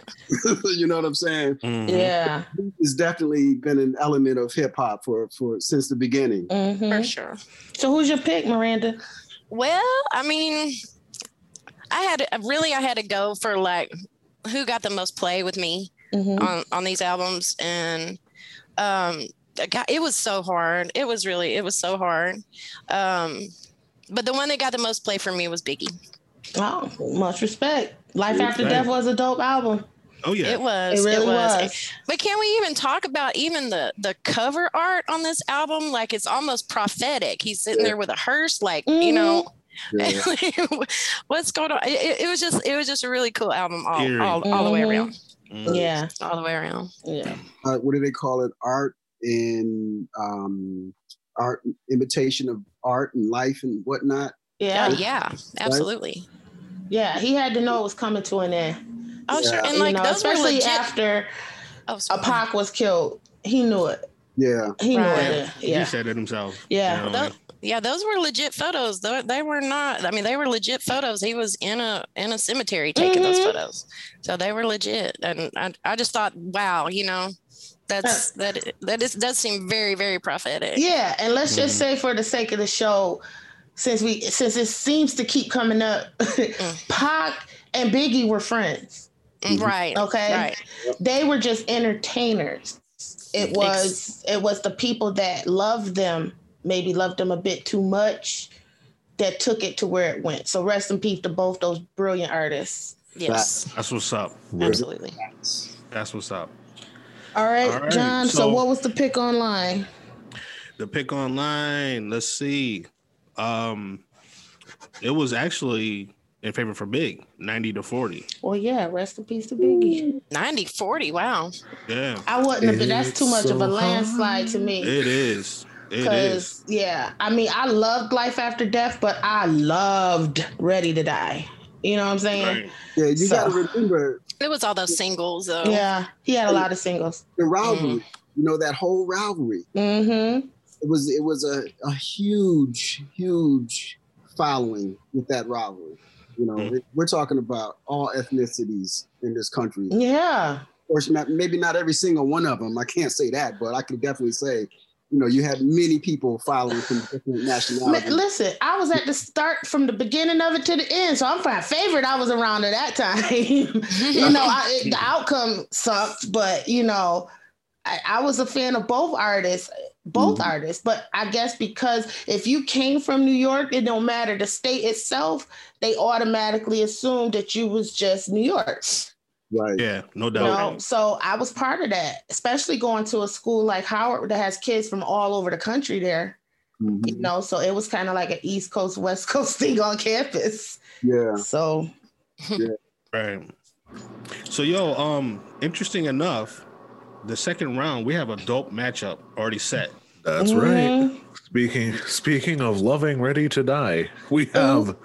you know what I'm saying? Mhm. Yeah. It's definitely been an element of hip hop for for since the beginning. Mm-hmm. For sure. So who's your pick, Miranda? Well, I mean, I had really I had to go for like who got the most play with me Mm-hmm. on on these albums, and um, God, it was so hard. It was really it was so hard. Um, but the one that got the most play for me was Biggie. Oh, much respect. Life After Respect. Death was a dope album. Oh yeah. It was. It really was. was. But can we even talk about even the the cover art on this album? Like it's almost prophetic. He's sitting there with a hearse, like you know. Yeah. What's going on? It, it was just it was just a really cool album all, all, all the way Mhm. around. Mm. Yeah, All the way around. yeah. uh, what do they call it? Art and um, art imitation of art and life and whatnot. Yeah, Yeah, yeah, absolutely. yeah. He had to know it was coming to an end. Oh, sure. Yeah. And you like know, those were especially legit. after oh, sorry. Pac was killed. He knew it. Yeah, He Right. knew it. He said it himself. Yeah. You know, Tho- yeah, those were legit photos. Though they were not. I mean, they were legit photos. He was in a in a cemetery taking those Mhm. photos, so they were legit. And I, I just thought, wow, you know, that's that that is does seem very very prophetic. yeah. And let's just Mhm. say, for the sake of the show, since we since it seems to keep coming up, Pac and Biggie were friends. Mm, Right. Okay. Right. They were just entertainers. It was it was the people that loved them, maybe loved them a bit too much, that took it to where it went. So rest in peace to both those brilliant artists. Yes. That's what's up. Absolutely. That's what's up. All right, All right, John. So, so- what was the pick online? The pick online. Let's see. Um, it was actually in favor for Big, ninety to forty. Well, yeah, rest in peace to Biggie. 90 40. Wow. Yeah, I wouldn't have been. That's too It's much of a so landslide to me. it is. It is. Because yeah, I mean, I loved Life After Death, but I loved Ready to Die. You know what I'm saying? Right. yeah. You So- got to remember It was all those singles though. Yeah, he had a lot of singles. the rivalry. You know that whole rivalry. Mm-hmm. It was it was a, a huge huge following with that rivalry. You know, Mhm. it- we're talking about all ethnicities in this country. Yeah. Of course, maybe not every single one of them. I can't say that, but I can definitely say, you know, you had many people following from different nationalities. Listen, I was at the start from the beginning of it to the end, so I'm my favorite. I was around at that time. you know, I, it, the outcome sucked, but you know, I, I was a fan of both artists, both Mhm. artists. But I guess because if you came from New York, it don't matter the state itself. They automatically assumed that you was just New York. Right. Yeah, no You doubt. know, so I was part of that, especially going to a school like Howard that has kids from all over the country there. Mhm. You know, so it was kind of like an East Coast, West Coast thing on campus. Yeah. So Right. So yo, um, interesting enough, the second round we have a dope matchup already set. That's Mhm. right. Speaking speaking of loving Ready to Die, we have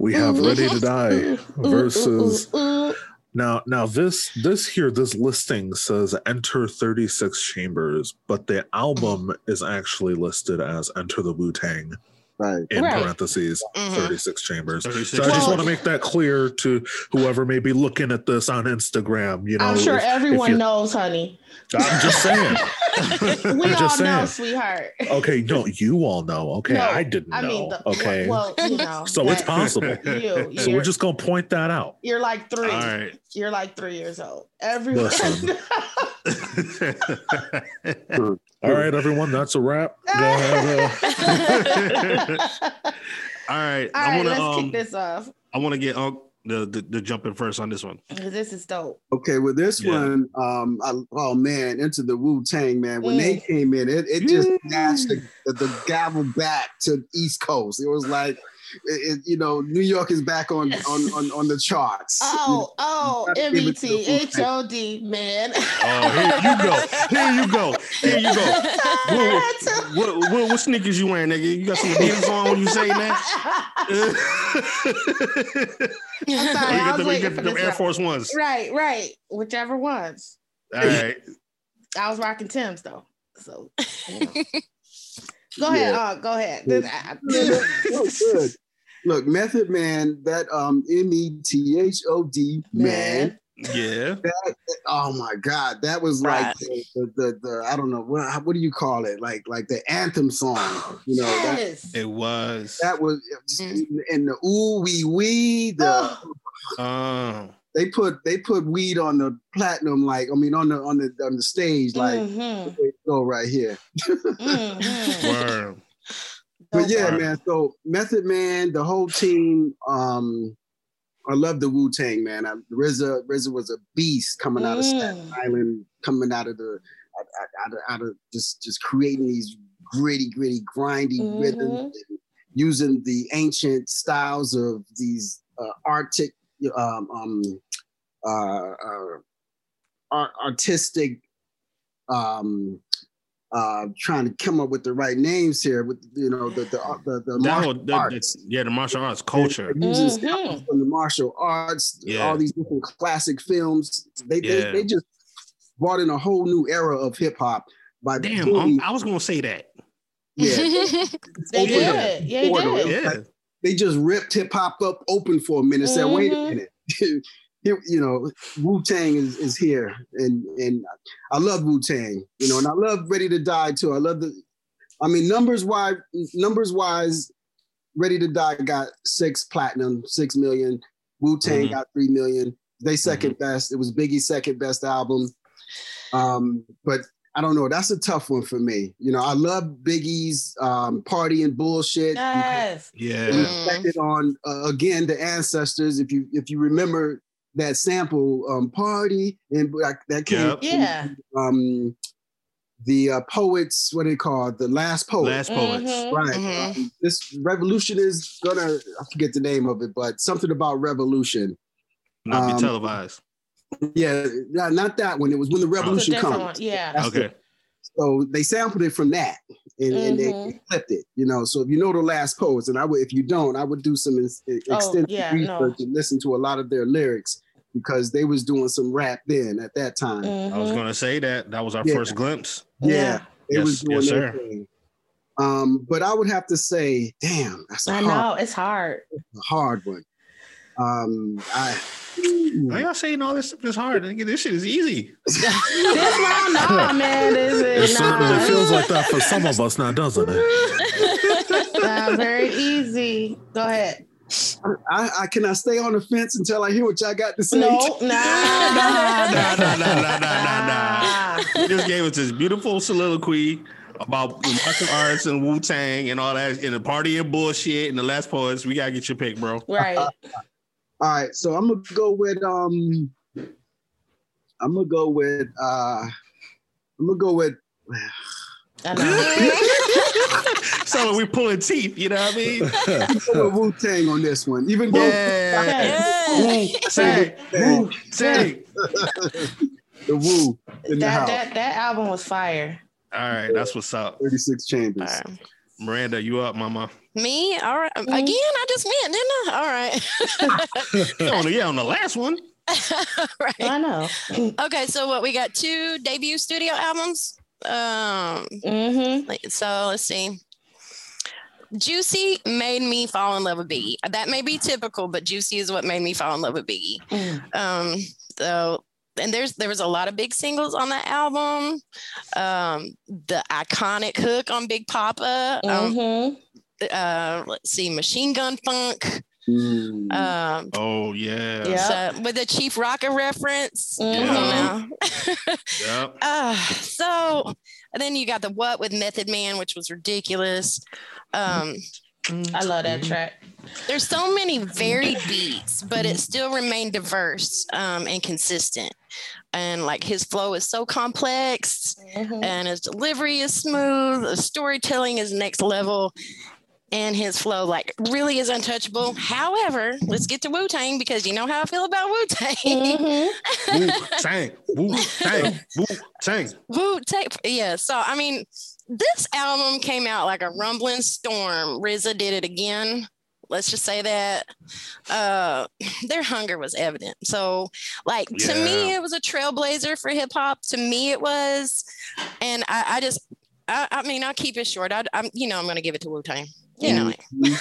we have Ready to Die versus Ooh, ooh, ooh. Now now this this here this listing says enter 36 chambers, but the album is actually listed as enter the Wu-Tang Right. in Right. parentheses Mhm. 36 chambers. 36 So I just Well- want to make that clear to whoever may be looking at this on Instagram. You know, I'm sure if- if everyone you- knows, honey. I'm just saying. We all just know, saying. sweetheart. Okay, no, you all know. Okay, No, I didn't I know. mean, the, okay, Well, you know. so it's possible. You, So we're just gonna point that out. you're like three. All right. You're like three years old. Everyone. All right, everyone, that's a wrap. Go ahead, uh, All right. All I wanna let's um kick this off. I wanna get Unc the, the the jump in first on this one. This is dope. Okay, with this Yeah. one, um, I, oh man, into the Wu Tang man. When they Mm. came in, it, it just snatched the, the, the gavel back to East Coast. It was like, it, it- you know, New York is back on on on, on the charts. Oh, oh, gotta M give E it to T the Wu-Tang. H O D, man. Oh, here you go. Here you go. Here you go. What, what, what, what sneakers you wearing, nigga? You got some Adidas on when you say that? you sorry, I got was the, you waiting got for them this Air one. Force Ones. right, right. Whichever ones. All right. I was rocking Tim's though. So you know. go ahead. Uh, go ahead. This- I- Oh, good. Look, Method Man, that um M E T H O D man. Yeah. Oh my God, that was like the, the, the, the I don't know what what do you call it? Like like the anthem song. You know that yes. It was. that was just, Mm. and the ooh wee wee the. Oh, they put they put weed on the platinum like I mean on the on the on the stage like mhm, go right here. mhm. But yeah, Right. man. So Method Man, the whole team. Um, I love the Wu Tang man. I, RZA RZA was a beast coming out of Staten Mm. Island, coming out of the out, out, out, of, out of just just creating these gritty, gritty, grindy Mhm. rhythms. And, using the ancient styles of these uh, artic, um, um, uh, uh, artistic, um, uh, trying to come up with the right names here with you know the the the, the That martial whole, arts. the- yeah, the martial arts culture. They're using Mhm. from the martial arts, Yeah. all these different classic films. They, Yeah. they they just brought in a whole new era of hip hop by Damn, doing- um, I was gonna say that. yeah, They did. Yeah, they did. Yeah. like they just ripped hip hop up open for a minute. Said, wait a Mhm. minute. Here, you know, Wu Tang is, is here, and and I love Wu Tang, you know, and I love Ready to Die too. I love the, I mean, numbers wise, numbers wise, Ready to Die got six platinum, six million. Wu Tang Mhm. got three million. They 2nd best. It was Biggie's second best album. Um, but I don't know. That's a tough one for me. You know, I love Biggie's um, party and bullshit. Yes. Yeah. And reflected on uh, again the ancestors. If you if you remember that sample, um, party and like that came Yep. Yeah. um the uh, poets. What they call the last poet. Last poets. Mhm. Right. Mhm. Um, this revolution is gonna I forget the name of it, but something about revolution. Not be Um, televised. Yeah, yeah, not that one. It was when the revolution different comes. one. Yeah. That's the- Okay. So they sampled it from that, and, and they clipped it. You know, so if you know the last poets, and I would, if you don't, I would do some ex- extensive Oh, yeah, research no. and listen to a lot of their lyrics because they was doing some rap then at that time. I was gonna say that. That was our Yeah. first glimpse. Yeah, it Yes, was doing yes, their sir. thing. Um, but I would have to say, damn, that's a I hard, I know it's hard. a hard one. Um, I. Why y'all saying all this stuff is hard? Nigga, this shit is easy. this one, no, man, this It is certainly not. feels like that for some of us now, doesn't it? Not very easy. Go ahead. I, I can I stay on the fence until I hear what y'all got to say. No, nah, Nah, nah, nah, nah, nah, nah, nah, nah. You just gave us this beautiful soliloquy about the martial arts and Wu Tang and all that, and the party and bullshit and the last poets. We gotta get your pick, bro. Right. All right, so I'm gonna go with um, I'm gonna go with uh, I'm gonna go with I know. so like we pulling teeth, you know what I mean? Wu Tang on this one, even though Yeah. Yeah. Tang, Wu Tang. the Wu in the That house, that that album was fire. All right, that's what's up. 36 chambers. All right. Miranda, you up, mama? Me? All right. Mhm. Again, I just went, didn't I? All right. Yeah, on the, yeah, on the last one. right. I know. Okay, so what we got two debut studio albums. Um, Mm-hmm. so let's see. Juicy made me fall in love with Biggie. That may be typical, but Juicy is what made me fall in love with Biggie. Mm. Um, so and there's there was a lot of big singles on that album. Um, the iconic hook on Big Poppa. Um, Mm-hmm. uh, let's see, Machine Gun Funk. Mm. Um, Oh yeah. Yeah. so with the Chief Rocka reference. Mhm. You know. Yep. Uh, so and then you got the what with Method Man, which was ridiculous. Um, I love that track. there's so many varied beats, but it still remained diverse um, and consistent. And like his flow is so complex Mhm. and his delivery is smooth, the storytelling is next level, and his flow like really is untouchable. However, let's get to Wu Tang because you know how I feel about Wu Tang. Mhm. Wu Tang. Wu Tang. Wu Tang. Wu Tang, yeah. So I mean, this album came out like a rumbling storm. RZA did it again. Let's just say that uh, their hunger was evident. So, like to me, it was a trailblazer for hip hop. To me, it was, and I, I just, I, I mean, I'll keep it short. I, I'm, you know, I'm gonna give it to Wu Tang. You know, it.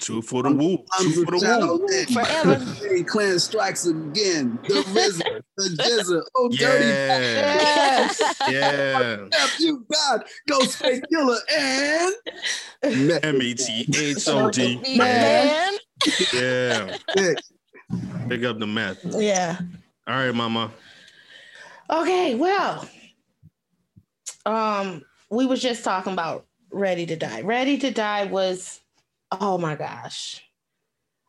Two for the Wu. Two for the Wu. forever. Hey, Clan strikes again. The RZA, the GZA, oh dirty Yeah. Yes. Yeah. F you, God, Ghostface Killah, and M E T H O D. Man, Yeah. Yeah. Pick up the math. Yeah. All right, mama. Okay, well, um, we was just talking about Ready to Die. Ready to Die was, oh my gosh.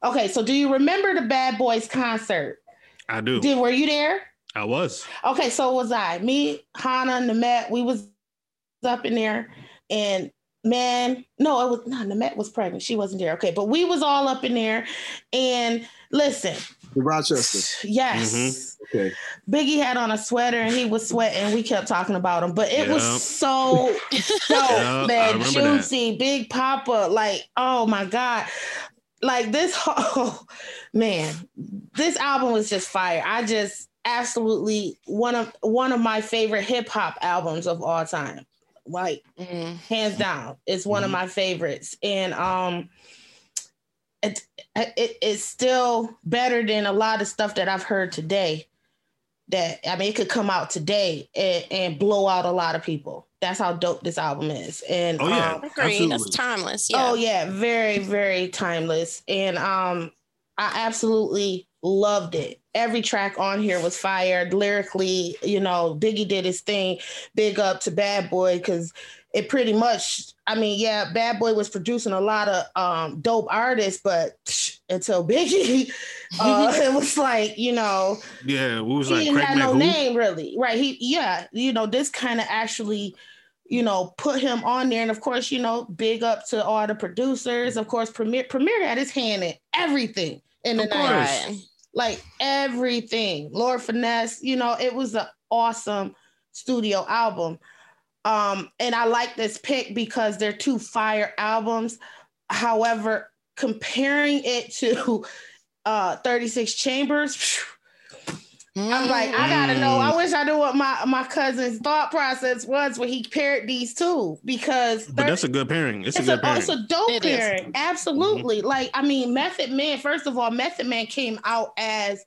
Okay, so do you remember the Bad Boys concert? I do. Did were you there? I was. Okay, so was I. Me, Hannah, Namet, we was up in there, and man, no, it was no, Nemette was pregnant. She wasn't there. Okay, but we was all up in there. And listen, The Rochester. yes. Mm-hmm. Okay. Biggie had on a sweater and he was sweating. We kept talking about him, but it was Yep. so dope, I man. remember that. Juicy, Big Poppa, like, oh my God. Like this whole man, this album was just fire. I just absolutely one of one of my favorite hip hop albums of all time. Like Mm. hands down it's one of Mhm. my favorites and um it, it it's still better than a lot of stuff that i've heard today that i mean it could come out today and, and blow out a lot of people that's how dope this album is and Oh, yeah. um, Agree. That's Absolutely. timeless. Yeah. oh yeah very very timeless and um i absolutely loved it every track on here was fired lyrically you know biggie did his thing big up to bad boy because it pretty much i mean yeah bad boy was producing a lot of um dope artists but until biggie uh it was like you know Yeah, we was he like didn't Craig have no McHoo. name really right he yeah you know this kind of actually you know put him on there and of course you know big up to all the producers of course premier premier had his hand in everything in the Of course. 90s Right. like everything lord finesse you know it was an awesome studio album um and i like this pick because they're two fire albums however comparing it to uh 36 chambers phew, I'm like, I gotta know. I wish I knew what my my cousin's thought process was when he paired these two because But that's a good pairing. It's, it's a a, good pairing. it's a dope It is. pairing. Absolutely. Like, I mean, Method Man, first of all, Method Man came out as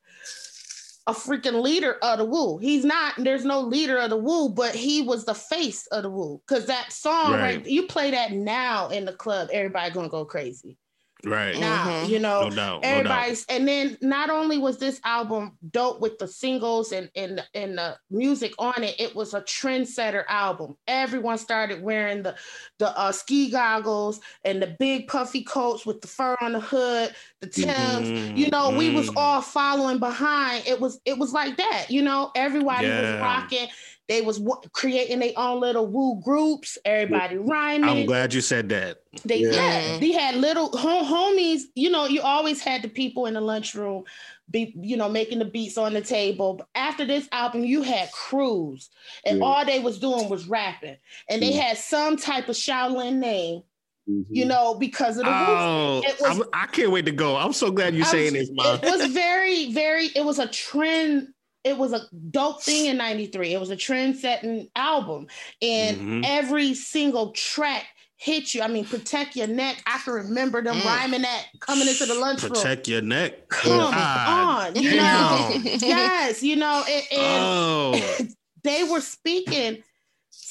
a freaking leader of the Wu. He's not, there's no leader of the Wu, but he was the face of the Wu. Cause that song, right, Right. you play that now in the club, everybody gonna go crazy. Right. Now, Mhm. you know, No doubt. No everybody's and then not only was this album dope with the singles and and and the music on it it was a trendsetter album everyone started wearing the the uh, ski goggles and the big puffy coats with the fur on the hood the tims Mhm, you know we was mhm. all following behind it was it was like that you know everybody was rocking they was w- creating their own little Wu groups everybody rhyming I'm glad you said that. they Yeah. yeah. they had little hom- homies. You know, you always had the people in the lunchroom, be you know making the beats on the table. But after this album, you had crews, and Yeah. all they was doing was rapping, and they had some type of Shaolin name, Mhm. you know, because of the roots. Oh, It was- I'm, can't wait to go. I'm so glad you're saying was- this, Mom. It was very, very. It was a trend. It was a dope thing in '93. It was a trend-setting album, and Mhm. every single track hit you. I mean, protect your neck. I can remember them Mm. rhyming that coming into the lunchroom. Protect your neck. Come God on, you know. yes, you know, and, and Oh, they were speaking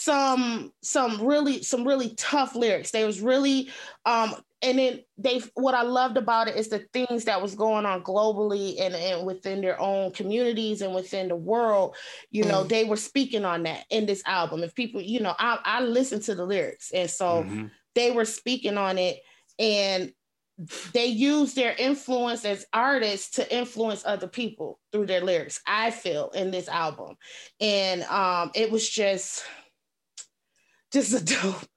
some some really some really tough lyrics. They was really um and then they what I loved about it is the things that was going on globally and, and within their own communities and within the world, you know, they were speaking on that in this album. If people, you know, I, I listened to the lyrics and so Mhm. they were speaking on it and they use their influence as artists to influence other people through their lyrics i feel in this album and um it was just just a dope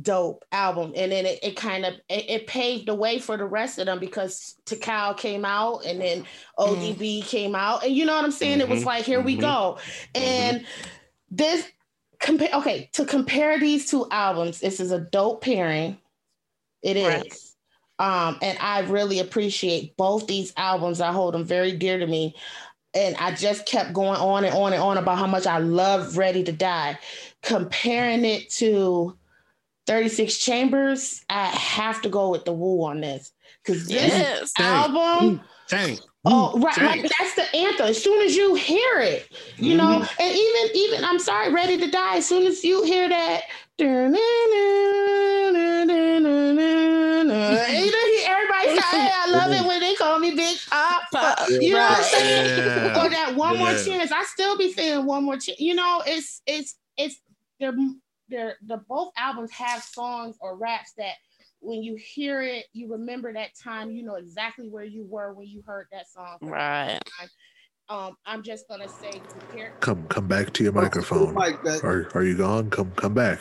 dope album. And then it, it kind of it, it paved the way for the rest of them because Tical came out and then odb came out. And you know what i'm saying? It was Mhm, like here we mhm, go. And this compare okay to compare these two albums this is a dope pairing. It is. Right. um and i really appreciate both these albums. I hold them very dear to me. And i just kept going on and on and on about how much i love ready to die comparing it to 36 chambers i have to go with the Wu on this because this Yes. Album Dang. Oh, right, Dang. like that's the anthem. As soon as you hear it, you know, and even even I'm sorry, Ready to Die. As soon as you hear that, you know, everybody say, "Hey, I love it when they call me Big Pop. Pop, uh, You know what I'm saying? Yeah. Or that one more chance. I still be saying one more chance. You know, it's it's it's they're they're the both albums have songs or raps that when you hear it, you remember that time. You know exactly where you were when you heard that song. Right. Um, I'm just gonna say compare. Come come back to your microphone. Mike, that, Are are you gone? Come come back.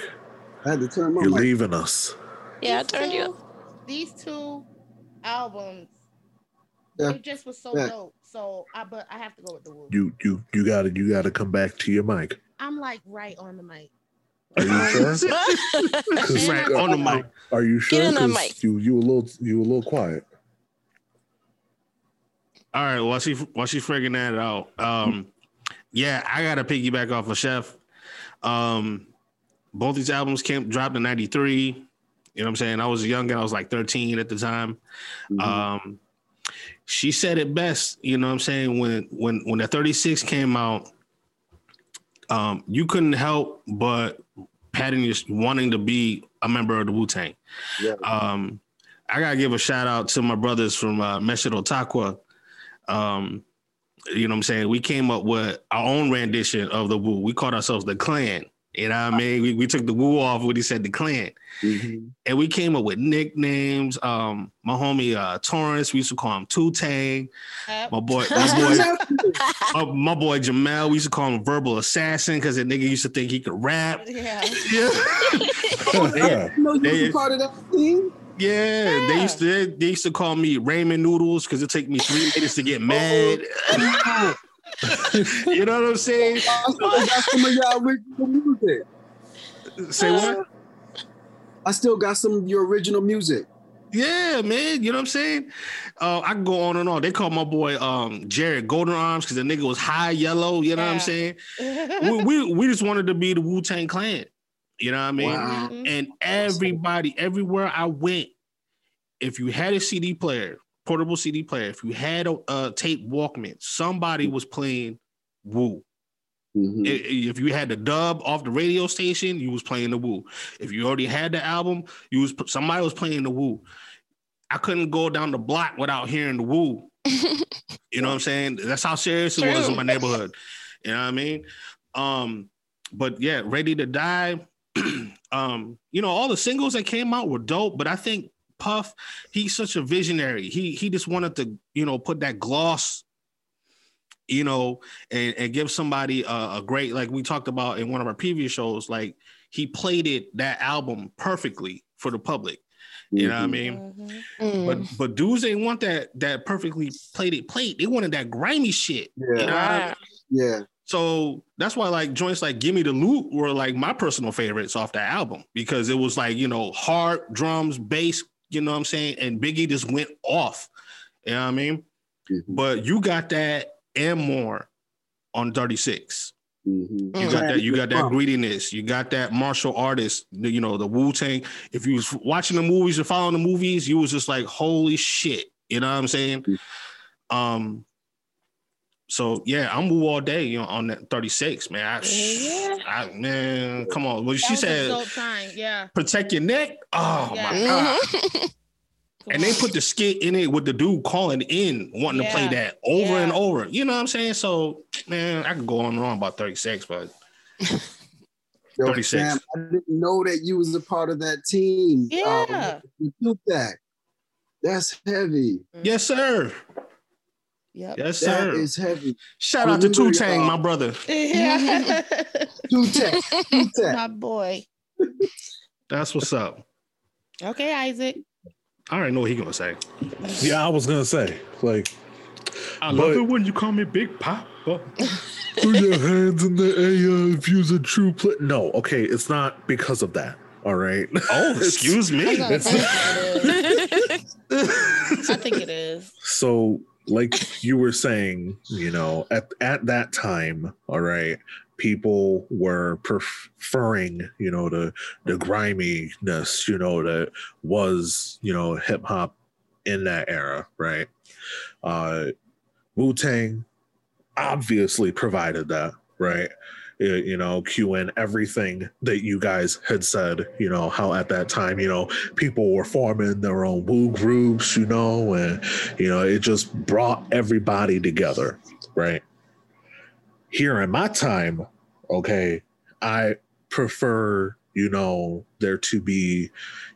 I had to turn my You're mic. leaving us. Yeah, I These turned you two- up. These two albums, Yeah. they just was so Yeah. dope. So I but I have to go with the Wu. You you you gotta you gotta come back to your mic. I'm like right on the mic. Are you sure? 'Cause, Right uh, on the mic. Are you sure? in the 'Cause mic. You you a little you a little quiet. All right, while she while she's figuring that out, um, yeah, I gotta piggyback off of Chef. Um, both these albums came dropped in '93. You know what I'm saying? I was young, and I was like 13 at the time. Mhm. Um, she said it best. You know what I'm saying? When when when the 36 came out, um, you couldn't help but patting your wanting to be a member of the Wu Tang. Yeah. Um, I gotta give a shout out to my brothers from uh, Meshed Otakwa. Um, you know what I'm saying? We came up with our own rendition of the Wu. We called ourselves the Clan. You know what I mean? We, we took the Wu off when he said the Clan. Mhm. And we came up with nicknames. Um, my homie uh Torrance, we used to call him Two Tang. Yep. My boy, That's my boy, happening. uh, my boy Jamel, we used to call him Verbal Assassin because that nigga used to think he could rap. Yeah. Yeah. yeah. You know you They- part of that team. Yeah, they used to they used to call me Raymond Noodles because it took me three minutes to get mad. You know what I'm saying? I still got some of y'all original music. Say what? I still got some of your original music. Yeah, man. You know what I'm saying? Uh, I can go on and on. They call my boy um, Jared Golden Arms because the nigga was high yellow. You know what I'm saying? we, we we just wanted to be the Wu Tang Clan. You know what I mean? Wow. Mhm. And everybody, everywhere I went, if you had a CD player, portable CD player, if you had a, a tape Walkman, somebody was playing Wu. I- i- If you had the dub off the radio station, you was playing the Wu. If you already had the album, you was somebody was playing the Wu. I couldn't go down the block without hearing the Wu. You know what I'm saying? That's how serious it was in my neighborhood. You know what I mean? Um, but yeah, Ready to Die. um, you know, all the singles that came out were dope, but I think Puff, he's such a visionary. He he just wanted to, you know, put that gloss, you know, and, and give somebody a, a great, like we talked about in one of our previous shows, like he played it that album perfectly for the public. You know what I mean? Mhm. Mm. But but dudes ain't want that that perfectly plated plate. They wanted that grimy shit. Yeah. You know? Right. Yeah. So that's why like joints like Gimme the Loot were like my personal favorites off that album because it was like, you know, hard drums, bass, you know what I'm saying? And Biggie just went off. You know what I mean? Mhm. But you got that and more on 36. Mhm. You got that, you got that greediness, you got that martial artist, you know, the Wu-Tang. If you was watching the movies or following the movies, you was just like, holy shit. You know what I'm saying? Um so yeah, I'm Wu all day, you know, on that 36, man. I, Yeah. I- man, come on. Well, That she said. Yeah. protect your neck. Oh Yeah. my god. Mhm. And they put the skit in it with the dude calling in, wanting to play that over Yeah. and over. You know what I'm saying? So, man, I could go on and on about 36, but Yo, 36. Sam, I didn't know that you was a part of that team. Yeah. Um, you took that. That's heavy. yes, sir. Yep. Yes, That sir. is heavy. Shout I out to remember, Two Tang, uh, my brother. Yeah. Two tech. Two tech. My boy. That's what's up. Okay, Isaac. I already know what he gonna say. Yeah, I was gonna say, like, I love it when you call me Big Poppa. put your hands in the air if you're a true player. No, okay, it's not because of that. All right. Oh, excuse me. I It's- it is. I think it is. So, like you were saying, you know, at at that time, all right, people were preferring, you know, the the griminess, you know, that was, you know, hip hop in that era, right? Uh Wu Tang obviously provided that, right? You you know, cue in everything that you guys had said, you know, how at that time, you know, people were forming their own Wu groups, you know, and you know, it just brought everybody together, right? Here in my time, okay, I prefer, you know, there to be,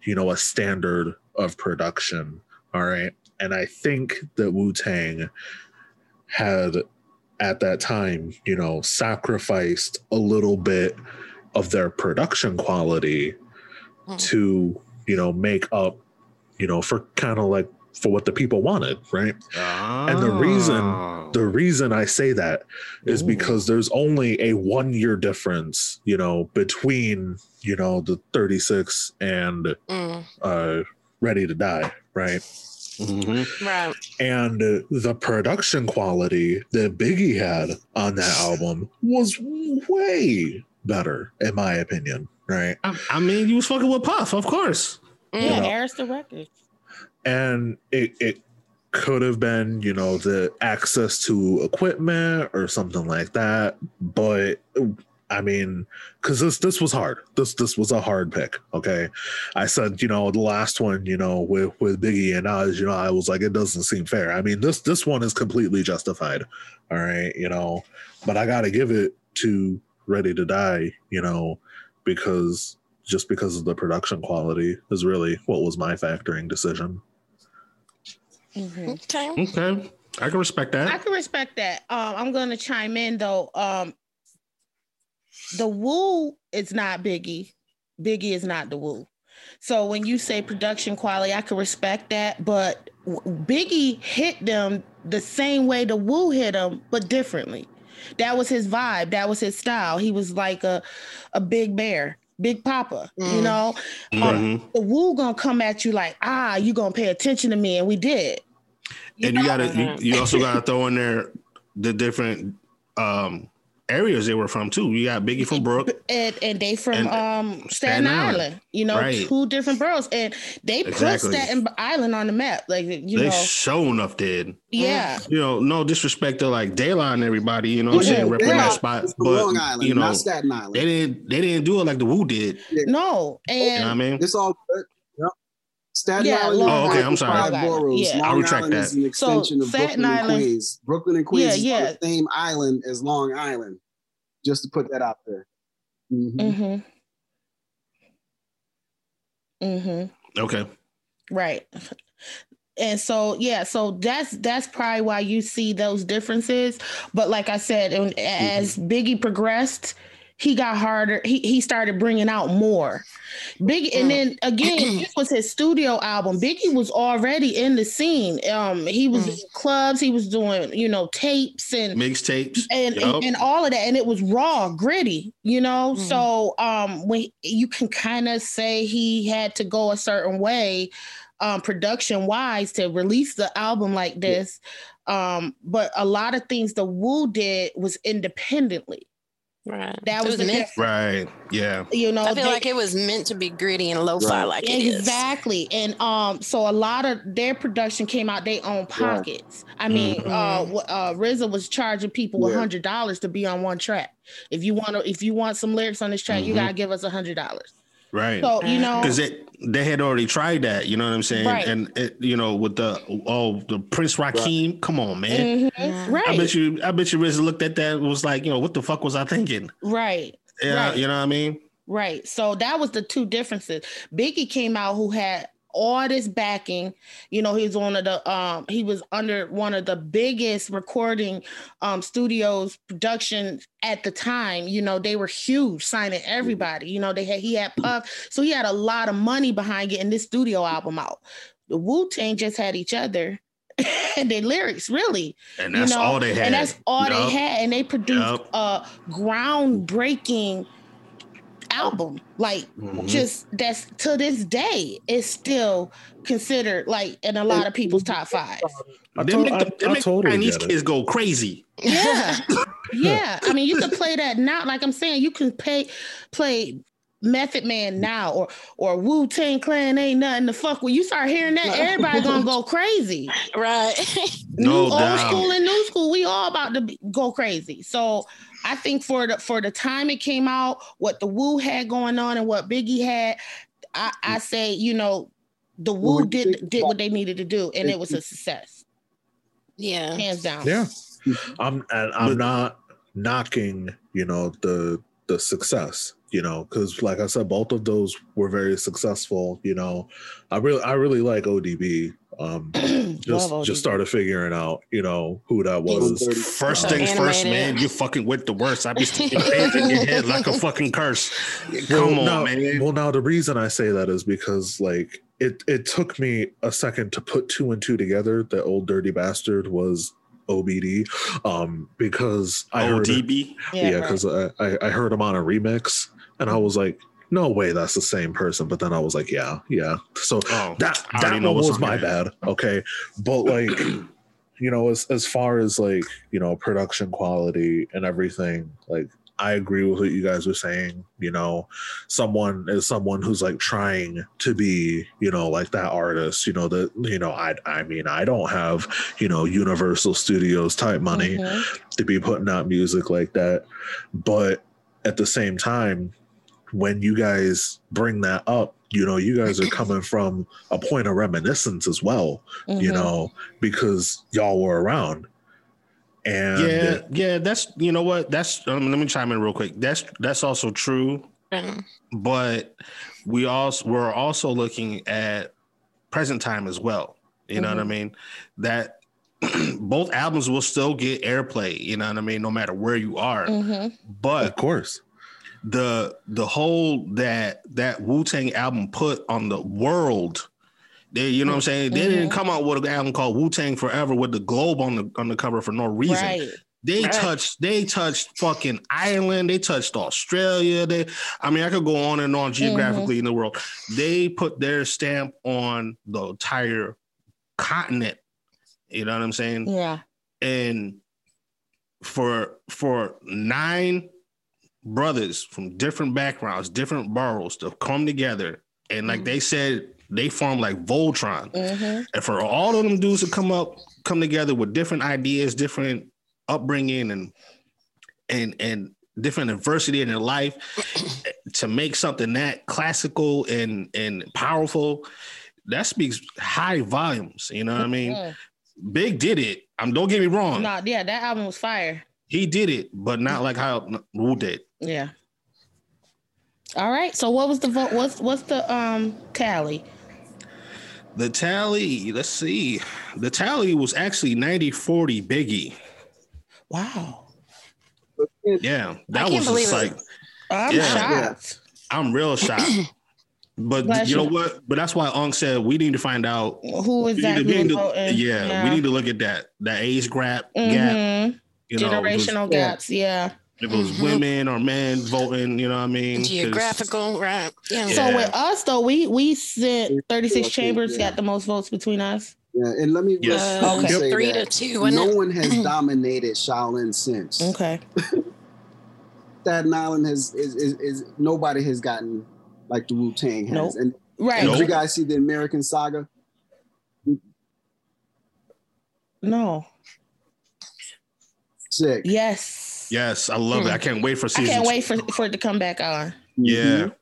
you know, a standard of production, all right? And I think that Wu Tang had at that time, you know, sacrificed a little bit of their production quality Mhm. to you know make up you know for kind of like for what the people wanted right And the reason- Ah. the reason i say that is Ooh. because there's only a one year difference you know between you know the 36 and Mm, uh ready to die right Mhm. right. and the production quality that biggie had on that album was way better in my opinion right I, I mean, you was fucking with Puff, of course. Mm. Yeah, know. Arista Records. and it it could have been you know the access to equipment or something like that but i mean because this this was hard this this was a hard pick okay i said you know the last one you know with with biggie and Oz, you know i was like it doesn't seem fair i mean this this one is completely justified all right you know but i gotta give it to ready to die you know because just because of the production quality is really what was my factoring decision Mhm. Okay. Okay. I can respect that. I can respect that. Um, I'm gonna chime in though. Um, the Wu is not Biggie. Biggie is not the Wu. So when you say production quality, I can respect that. But Biggie hit them the same way the Wu hit them, but differently. That was his vibe. That was his style. He was like a a big bear, Big Poppa. You Mm. know, Mhm. the Wu gonna come at you like, ah, you gonna pay attention to me, and we did. And you gotta you, you also gotta throw in there the different um areas they were from too. You got Biggie from Brook. and and they from And um Staten, Staten Island. Island. you know, Right. two different boroughs, and they put Staten Island on the map, like you they know, sure enough did. yeah, You know, no disrespect to like Dayline and everybody, you know what I'm Yeah, saying, repping yeah. that spot. It's But Long Island, you know, not Staten Island. they didn't they didn't do it like the Wu did. no, You know what I mean? It's all good. Yep. Staten Yeah, Island. Long Oh, okay, I'm sorry. Five boroughs. yeah. Long I'll retract Island that. is an So, extension of Staten Brooklyn and Queens. Brooklyn and Queens Yeah, is yeah. on the same island as Long Island. Just to put that out there. Mhm. mm-hmm, mm-hmm. Okay. Right. And so yeah, so that's that's probably why you see those differences. But like I said, and as Biggie progressed, he got harder. He he started bringing out more. Big and then again, this was his studio album. Biggie was already in the scene. Um, he was in clubs. He was doing you know tapes and Mixtapes. and, Yup. and and all of that and it was raw gritty you know Mhm. so um when you can kind of say he had to go a certain way um production wise to release the album like this um but a lot of things the Wu did was independently Right. that It was, the meant. difference Right. Yeah. you know I feel they- like it was meant to be gritty and lo-fi, Right. like it is. exactly and um so a lot of their production came out their own pockets i mean Mhm. uh uh RZA was charging people a Yeah. hundred dollars to be on one track if you want to if you want some lyrics on this track you Mhm. gotta give us a hundred dollars Right. so you know because they they had already tried that, you know what I'm saying? Right. And it, you know, with the oh the Prince Rakeem, come on, man. Mhm. Right I bet you, I bet you, Riz looked at that and was like, you know, what the fuck was I thinking? right Yeah, Right. you know what I mean? Right. So that was the two differences. Biggie came out who had all this backing. You know, he was one of the um he was under one of the biggest recording um studios production at the time. You know, they were huge, signing everybody. You know, they had he had Puff. So he had a lot of money behind getting this studio album out. The Wu-Tang just had each other and their lyrics, really And you that's know, all they had. and that's all Yup. they had and they produced Yup. a groundbreaking album like Mhm. just that's to this day is still considered like in a lot of people's top five I, They to- make, I- the, they I make totally Chinese get it. kids go crazy. yeah yeah i mean you can play that now like i'm saying you can pay play method man now or or wu-tang clan ain't nothing to fuck with you start hearing that everybody gonna go crazy Right. No new, doubt. old school and new school, we all about to be, go crazy. So I think for the for the time it came out, what the Wu had going on and what Biggie had, I, I say you know the Wu Well, did did what they needed to do, and it was a success, yeah. hands down. Yeah, I'm and I'm not knocking you know the the success you know because like i said both of those were very successful you know i really i really like odb um just Love just ODB. started figuring out you know who that was First Uh, things first, man. You fucking with the worst. I be sticking things in your head like a fucking curse. Come on, now, man. well now the reason i say that is because like it it took me a second to put two and two together that old dirty bastard was obd um because i heard ODB. yeah right. because I, I i heard him on a remix and i was like no way that's the same person but then i was like yeah yeah so Oh, that I that one was my there. bad okay but like you know as as far as like you know production quality and everything like i agree with what you guys were saying you know someone is someone who's like trying to be you know like that artist you know that you know i i mean i don't have you know universal studios type money Mhm. to be putting out music like that. But at the same time, when you guys bring that up, you know, you guys are coming from a point of reminiscence as well, you Mhm. know, because y'all were around. And Yeah, yeah. That's you know what. That's um, let me chime in real quick. That's that's also true. Um, but we also we're also looking at present time as well. You know what I mean? That both albums will still get airplay. You know what I mean? No matter where you are. Mhm. of course, the the whole that that Wu Tang album put on the world. They, you know what I'm saying? They didn't mm-hmm. come out with an album called Wu Tang Forever with the globe on the on the cover for no reason. Right. They Right. touched, they touched fucking Ireland, they touched Australia. They, I mean, I could go on and on geographically mm-hmm. in the world. They put their stamp on the entire continent. You know what I'm saying? Yeah. And for for nine brothers from different backgrounds, different boroughs to come together, and like they said, they formed like Voltron Mhm. and for all of them dudes to come up come together with different ideas different upbringing and and and different adversity in their life to make something that classical and and powerful that speaks high volumes you know what i mean Mm. big did it I'm um don't get me wrong No, yeah, that album was fire. he did it but not like how Wu did Yeah. All right. So what was the vote? What's what's the um tally? the tally let's see the tally was actually 90 40 biggie Wow. yeah that was believe just it. like I'm Yeah. shocked. I'm real shocked. But Bless you know you. what? But that's why Unk said we need to find out. Who is we that? need to- we who need was to- voting? yeah, we need to look at that that age gap gap. Mhm. You know, if it was- generational gaps. Yeah. If it was women or men voting. You know what I mean? geographical, right? Yeah. Yeah. So with us though, we we sent 36 Okay, chambers yeah. got the most votes between us. Yeah, and let me Yes. let Uh, Okay. say Three that to two, no it? one has dominated Shaolin since. Okay. Staten Island has is, is, is nobody has gotten like the Wu Tang has. Nope. And Right. did you guys see the American Saga? No. Sick. Yes. Yes, I love it. I can't wait for season. I can't two. wait for, for it to come back on. Yeah, Mhm.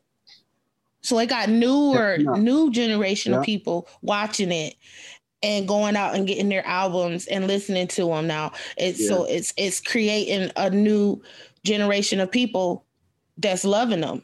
So it got newer, Yeah. new generation Yeah. of people watching it and going out and getting their albums and listening to them now. It's so it's it's creating a new generation of people that's loving them.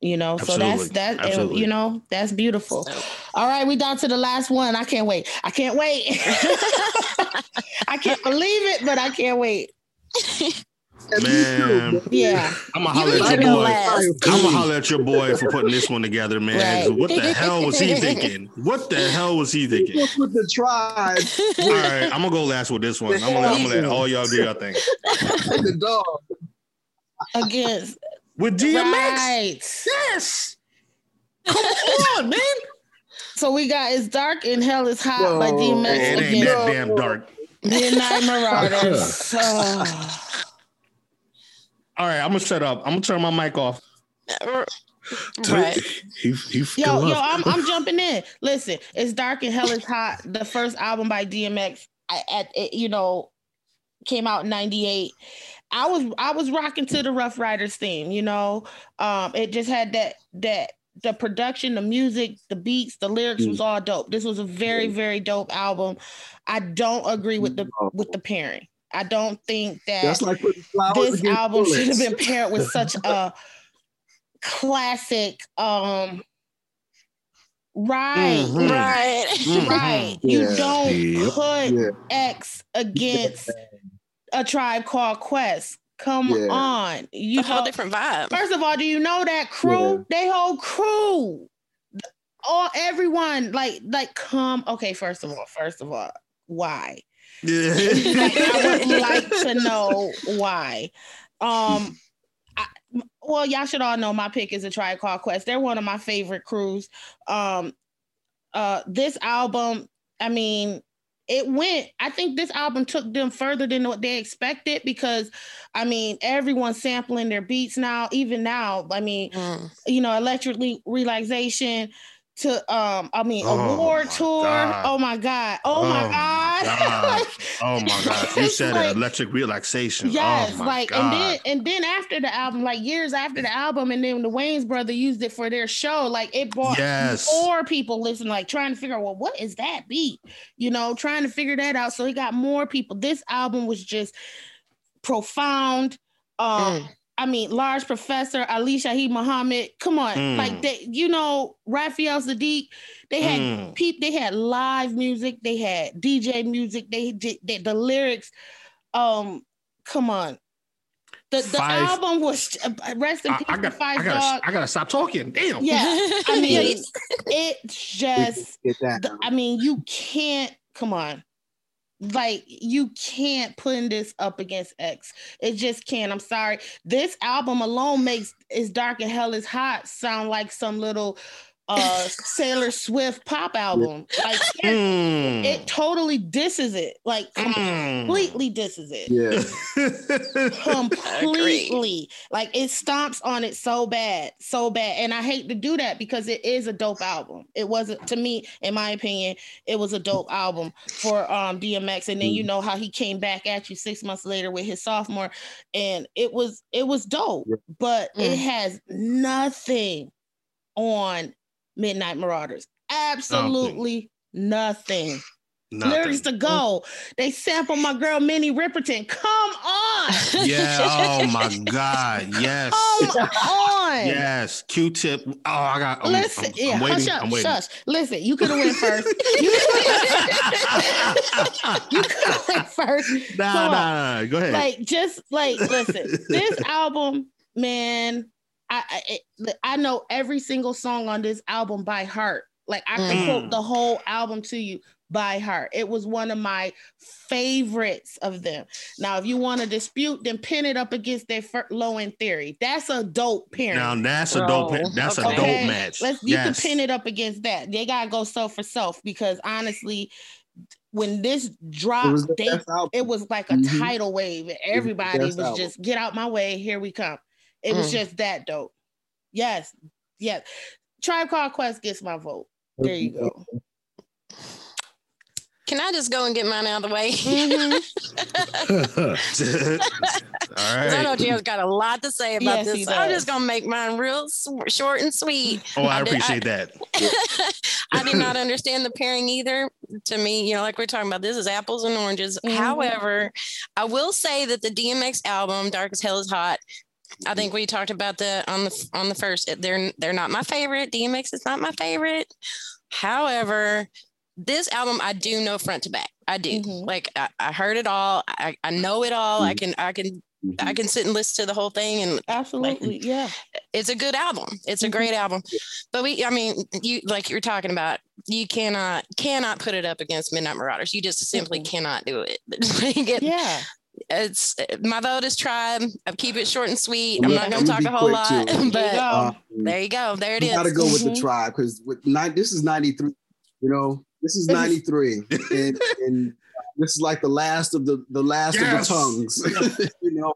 You know, so that's Absolutely. that and, Absolutely. you know, that's beautiful. All right, we down to the last one. I can't wait. I can't wait. I can't believe it, but I can't wait. And me too, man. Yeah. I'm gonna holler at your boy. last. I'm gonna holler at your boy for putting this one together, man. Right. What the hell was he thinking? What the hell was he thinking? What's with the tribe All right, I'm gonna go last with this one. I'm gonna, I'm gonna let all y'all do your thing. and the dog? Against With DMX, right. yes. Come on, man. So we got it's dark and hell is hot by Whoa. DMX It ain't against that damn dark. Midnight Marauders. Oh. All right, I'm gonna shut up. I'm gonna turn my mic off. right. he he Yo, yo. I'm I'm jumping in. Listen, it's dark and hell is hot. The first album by DMX, I, at it, you know, came out in '98. I was I was rocking to the Ruff Ryders theme. You know, um, it just had that that the production, the music, the beats, the lyrics was all dope. This was a very very dope album. I don't agree with the with the pairing. I don't think that like this against album should have been paired with such a classic um right Mhm. Right. Mm. right you don't Yep. put Yeah. x against a tribe called quest come Yeah. on you a whole know different vibe. first of all do you know that crew they whole crew all everyone like like come okay first of all first of all why like, I would like to know why. Um, I, well, y'all should all know my pick is a Tribe Called Quest. They're one of my favorite crews. Um, uh, this album, I mean, it went. I think this album took them further than what they expected because, I mean, everyone's sampling their beats now. Even now, I mean, Mm. you know, electric Le- relaxation to um I mean Oh award tour. God. Oh my god. Oh, Oh my my god. God. Like, Oh my god. you said like- it, electric relaxation. Yes, oh my like God. and then and then after the album, like years after the album, and then the Wayans brother used it for their show. Like it brought Yes. more people listening, like trying to figure out, well, what is that beat? You know, trying to figure that out. So he got more people. This album was just profound. Um, Mm. I mean, large professor Ali Shaheed Muhammad. Come on, Mm. like they, you know, Raphael Saadiq. They had Mm. peep. They had live music. They had DJ music. They did they, the lyrics. Um, come on. The the Five- album was uh, rest in I, peace I to got, Phife I gotta, Dog. I gotta stop talking. Damn. Yeah, I mean, Yeah. it's just. The- I mean, you can't. Come on. Like you can't put this up against X. It just can't. I'm sorry. This album alone makes "Is Dark and Hell Is Hot" sound like some little uh Taylor Swift pop album. Like it, Mm. it totally disses it. Like Mm. completely disses it. Yeah. completely like it stomps on it so bad so bad and i hate to do that because it is a dope album it wasn't to me in my opinion it was a dope album for um dmx and then you know how he came back at you six months later with his sophomore and it was it was dope Yeah. but it Mm. has nothing on midnight marauders absolutely nothing Nothing. lyrics to go. They sample my girl Minnie Riperton. Come on. Yeah. Oh my God. Yes. Come on. Yes. Q-tip. Oh, I got. I'm, Listen, I'm, I'm yeah, waiting. hush up, I'm waiting. shush. Listen, you could have went first. You could have went first. nah, nah, nah. Go ahead. Like, just like, listen, this album, man, I, I I know every single song on this album by heart. Like, I can Mm. quote the whole album to you by heart. It was one of my favorites of them. Now, if you want to dispute, then pin it up against their fir- low end theory. That's a dope pairing. now that's a Bro, dope. That's a okay. dope match. Let's you yes. can pin it up against that. They gotta go self for self because honestly, when this It dropped, was the they it was like a Mhm. tidal wave, everybody best was just get out my way, here we come. It was Mm. just that dope. Yes, yes. Tribe Called Quest gets my vote. There you go. Can I just go and get mine out of the way? Mhm. All 'Cause I know right. Gio's got a lot to say about Yes, this. so I'm just gonna make mine real s- short and sweet. Oh, I I did- appreciate that. I did not understand the pairing either. To me, you know, like we're talking about, this is apples and oranges. Mhm. However, I will say that the DMX album, "Dark as Hell Is Hot," I think we talked about that on the on the first. They're they're not my favorite. DMX is not my favorite. However, this album I do know front to back. I do. Mhm. Like I, I heard it all. I, I know it all. I Mhm. can I can Mm-hmm. I can sit and listen to the whole thing and Absolutely, yeah. it's a good album. It's a Mhm. great album. But we, I mean, you like you're talking about, you cannot cannot put it up against Midnight Marauders. You just simply cannot do it. It- Yeah. It's my vote is tribe. I keep it short and sweet. I'm I'm not gonna gonna talk a whole lot, too. There you but go. Um, there you go. There it you is. gotta go with the tribe because with nine, this is '93. You know, this is '93, and, and this is like the last of the the last Yes. of the tongues. you know,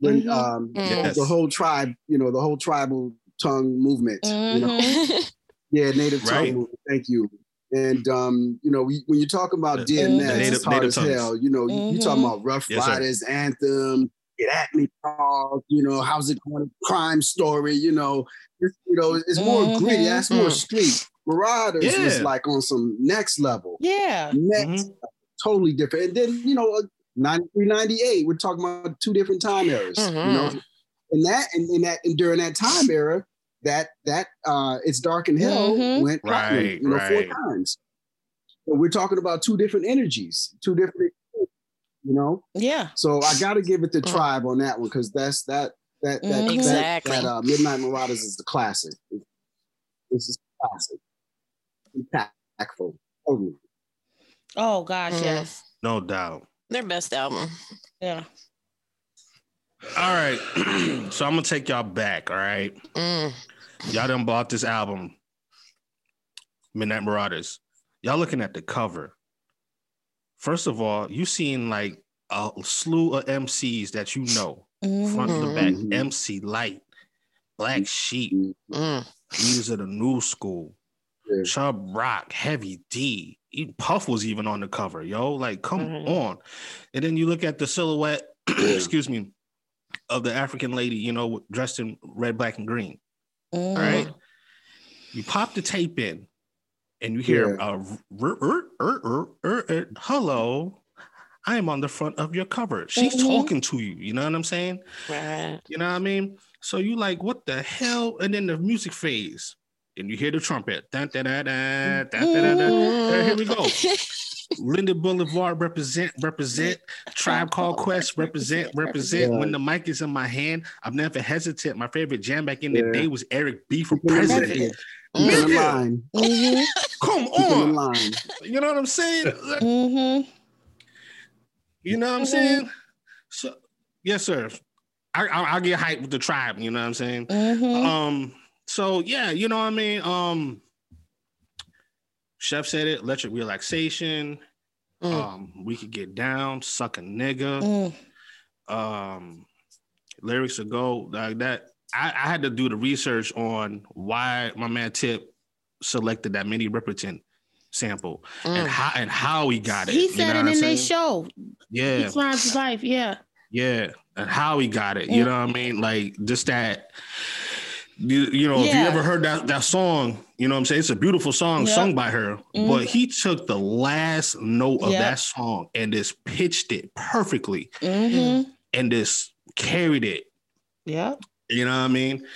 when Mhm. um. Yes. the whole tribe, you know, the whole tribal tongue movement. You know, Mhm. yeah, native tongue Right. movement. Thank you. And um, you know, we, when you talk about The- DMX, the native- it's hard native as tongues. hell. You know, you, you talking Mhm. about Ruff Yes, sir. Ryders, Anthem, Get At Me, Paul. You know, how's it going? Crime Story. You know, it's, you know, it's more gritty. Mhm. That's more street. Marauders was like on some next level, Yeah. next Mhm. totally different. And then you know, uh, 93, 98. We're talking about two different time eras. You know, Mhm. and that and, and that and during that time era, that that uh it's dark and hell Mhm. went platinum, Right, you know, right. four times. So we're talking about two different energies, two different, you know. Yeah. So I got to give it the tribe on that one because that's that that that Mhm. that, Exactly. that uh, Midnight Marauders is the classic. This is classic, impactful. Totally. Oh gosh, Mm. yes. No doubt. Their best album. Yeah. All right. so I'm gonna take y'all back. All right. Mm. Y'all done bought this album, Midnight Marauders. Y'all looking at the cover. First of all, you seen like a slew of MCs that you know, front to back. MC Lyte, Black Sheep, Mm. leaders of the new school, Yeah. Chubb Rock, Heavy D. Even Puff was even on the cover, yo. Like, come Mhm. on. And then you look at the silhouette, excuse me, of the African lady, you know, dressed in red, black, and green. Mhm. All right. You pop the tape in and you hear Yeah. uh, r- hello. I am on the front of your cover. She's Mhm. talking to you. You know what I'm saying? Right. You know what I mean? So you like, what the hell? And then the music phase, and you hear the trumpet. Dun, dun, dun, dun, dun, dun, dun, dun. Here we go. Linden Boulevard represent, represent. Tribe Called Quest represent, represent. Yeah. When the mic is in my hand, I'm never hesitant. My favorite jam back in the Yeah. day was Eric B for Keep in the president. line. Keep in the Nigga. line. Mhm. Come Keep in on. line. You know what I'm saying? Mhm. You know what I'm saying? So, yes, sir. I, I, I'll get hyped with the tribe. You know what I'm saying? Mhm. Um, so yeah, you know what I mean. Um, Chef said it. Electric relaxation. Mm. Um, we could get down, suck a nigga. Mm. Um, lyrics to go like that. I, I had to do the research on why my man Tip selected that Minnie Riperton sample and Mm. how and how he got it. He said it in their show. Yeah, It's Rhymes Life. Yeah. yeah, and how he got it. You know what I mean? Like just that. You, you know, if you ever heard that that song, you know what I'm saying? It's a beautiful song Yep. sung by her, Mhm. but he took the last note of Yep. that song and just pitched it perfectly Mm-hmm. and just carried it. Yeah. You know what I mean?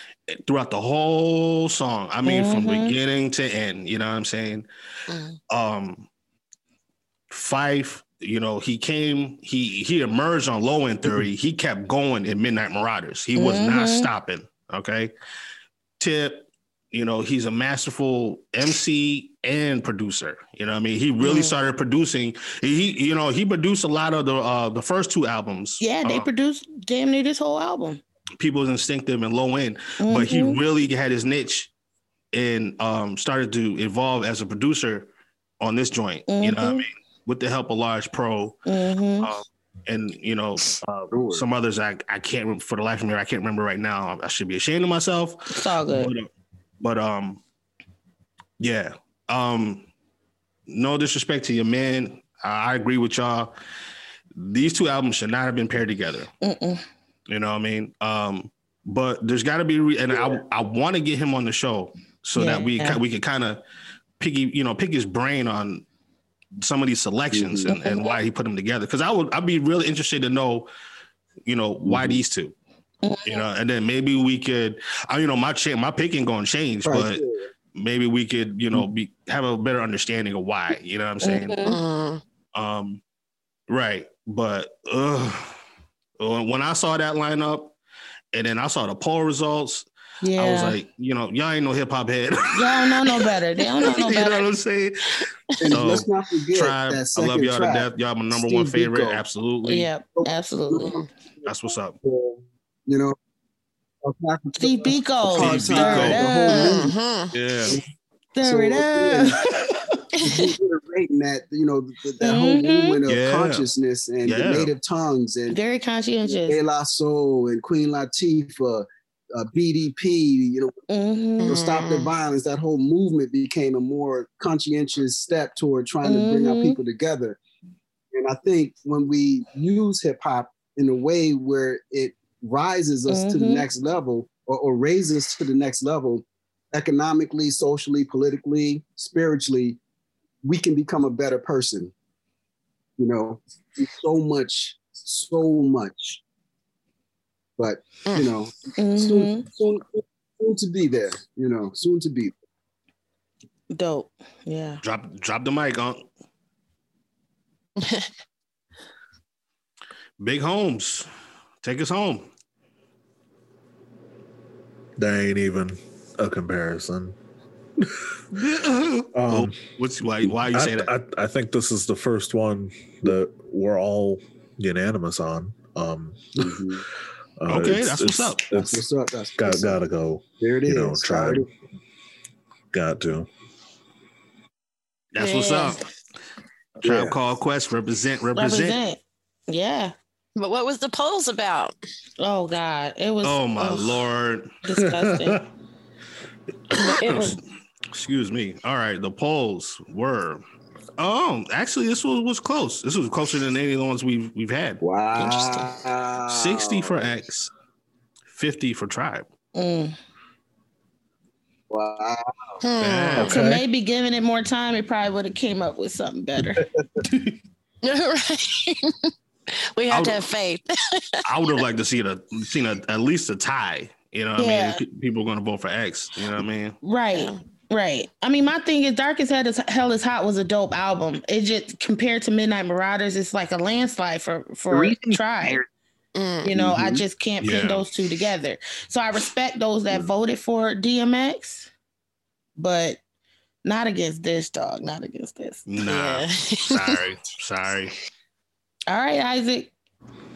Throughout the whole song. I mean, from Mhm. beginning to end, you know what I'm saying? Mm. Um Phife, you know, he came, he he emerged on Low End Theory. He kept going in Midnight Marauders. He was not Mhm. stopping. Okay. Tip, you know, he's a masterful MC and producer. You know what I mean? He really Mm. started producing. He, you know, he produced a lot of the uh the first two albums. Yeah, they uh, produced damn near this whole album. People's Instinctive and Low End but he Mhm. really had his niche and um, started to evolve as a producer on this joint. You know what I Mhm. mean? With the help of Large Pro Mhm. um, and you know uh, some others I I can't rem- for the life of me I can't remember right now. I should be ashamed of myself. It's all good. But, uh, but um, yeah. Um, no disrespect to your man. I I agree with y'all. These two albums should not have been paired together. Mm-mm. You know what I mean? Um, but there's got to be, re- and I I want to get him on the show so that we Yeah. we can kind of picky, you know, pick his brain on some of these selections and, and why he put them together. Because I would I'd be really interested to know, you know, why Mhm. these two. You know, and then maybe we could, I, you know, my cha- my picking going to change, Right, but maybe we could, you know, be have a better understanding of why. You know what I'm saying? Mhm. Mm. Um, right. But uh, when I saw that lineup, and then I saw the poll results, Yeah. I was like, you know, y'all ain't no hip hop head. Y'all don't know no better. They don't know no better. you know what. I'm saying? And So, let's not forget Tribe, that I love y'all track. to death. Y'all my number one favorite. Biko. Absolutely. Yep, absolutely. That's what's up. You know, Steve Biko. Steve Biko. it The whole movie. up. Mhm. Yeah. Stir it So, up. reiterating that you know th- that whole Mhm. movement of Yeah. consciousness and Yeah. the native tongues and Very conscientious. De La Soul and Queen Latifah, uh, BDP, you know, Mhm. you know, stop the Mhm. violence. That whole movement became a more conscientious step toward trying to bring our Mhm. people together. And I think when we use hip hop in a way where it rises us to the Mhm. next level or, or raises to the next level, economically, socially, politically, spiritually, we can become a better person. You know, so much, so much. But you know, Mhm. soon, soon, soon to be there. You know, soon to be. Dope. Yeah. Drop drop the mic on. Big Holmes, take us home. That ain't even a comparison. oh, Um, what's why why you I, say that? I, I think this is the first one that we're all unanimous on. Um, Mhm. uh, Okay, that's what's up. That's what's up. That's got what's up. gotta go. There it is. you know, tribe. Already- Got to. That's what's Yeah. up. Tribe Yeah. Call Quest represent represent. Represent. Yeah. But what was the polls about? Oh God. It was Oh my ugh, lord. disgusting. was Excuse me. All right, the polls were. Oh, actually, this was, was close. This was closer than any of the ones we've we've had. Wow. Interesting. Sixty for X, fifty for Tribe. mm. Wow. Hmm. Yeah. So maybe giving it more time, it probably would have came up with something better. right. We have to have faith. I would have liked to see a seen a, at least a tie. You know, what I mean, people are going to vote for X. You know what I mean? right. Right. I mean, my thing is Darkest Head is Hell is Hot was a dope album. It just compared to Midnight Marauders, it's like a landslide for for reason- Tribe. Mm. You know, I Mhm. just can't Yeah. pin those two together. So I respect those that voted for DMX, but not against this dog. Not against this. Nah, Yeah. sorry, sorry. All right, Isaac.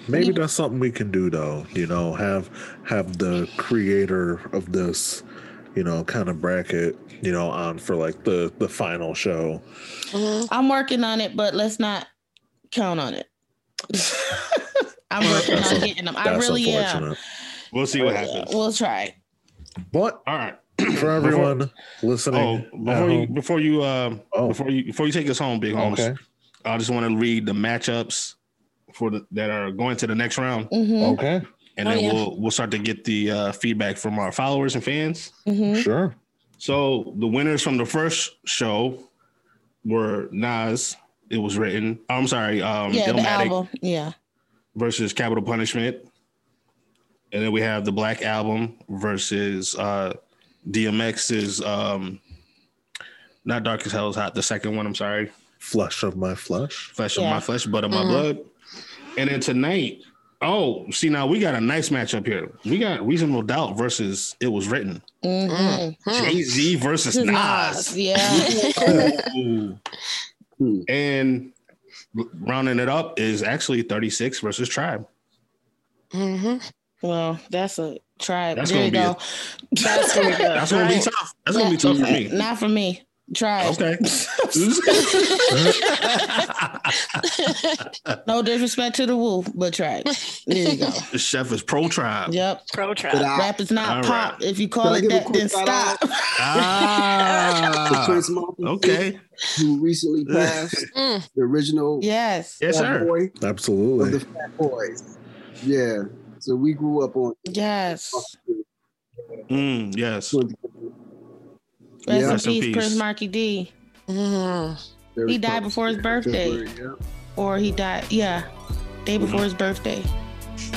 Maybe that's something we can do though. You know, have have the creator of this, you know, kind of bracket, you know, on for like the the final show. Mhm. I'm working on it, but let's not count on it. I'm working That's on a- getting them. I really am. unfortunate. We'll see what happens. We'll try. But All right. for everyone Oh, listening, before you home- before you uh Oh. before you before you take us home, Big Holmes, okay, I just want to read the matchups for the that are going to the next round, Mhm, okay, and Oh, then yeah. we'll we'll start to get the uh, feedback from our followers and fans. mhm. sure. So the winners from the first show were Nas. It was written. I'm sorry, um, Yeah, the album. Yeah. versus Capital Punishment, and then we have the Black Album versus uh, DMX's um, not Dark as Hell is Hot. The second one. I'm sorry. Flesh of my flesh. flesh of my flesh, blood of my Mhm. blood. And then tonight, oh, see now we got a nice matchup here. We got Reasonable Doubt versus It Was Written. Mhm. Hmm. Jay Z versus Nas. Nas. Yeah. And rounding it up is actually 36 versus Tribe. Mhm. well, that's a tribe. That's there gonna you be go. That's gonna be good. That's gonna be tough. That's gonna be tough for me. Not for me. Tribe. Okay. No disrespect to the wolf, but try it. There you go. the chef is pro tribe. Yep. Pro tribe. I, Rap is not All pop. right. If you call I it give a that, then stop. Ah, Prince Martin, okay. who recently passed, Mm. the original yes. Yes, sir. boy Absolutely. the Fat Boys. Yeah. So we grew up on. Yes. Mm, yes. Rest Yeah. In in peace, peace. Prince Markie Dee. Mhm. He died before his birthday. Yeah. Or he died, yeah, day before Mm-hmm. his birthday.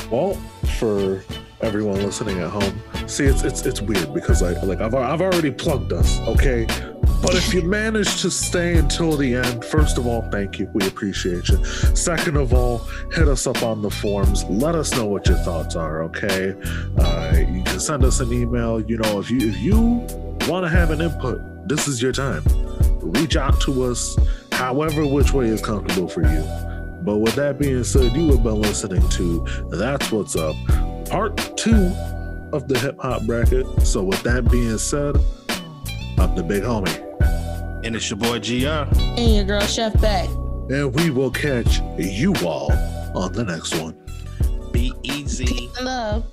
Well, for everyone listening at home, see, it's it's it's weird because I like I've I've already plugged us, okay. But if you manage to stay until the end, first of all, thank you. We appreciate you. Second of all, hit us up on the forums. Let us know what your thoughts are, okay? Uh, you can send us an email. You know, if you if you want to have an input, this is your time. Reach out to us, however which way is comfortable for you. But with that being said, you have been listening to That's What's Up, part two of the hip hop bracket. So with that being said, I'm the big homie. And it's your boy GR. And your girl Chef back. And we will catch you all on the next one. Be easy. Love.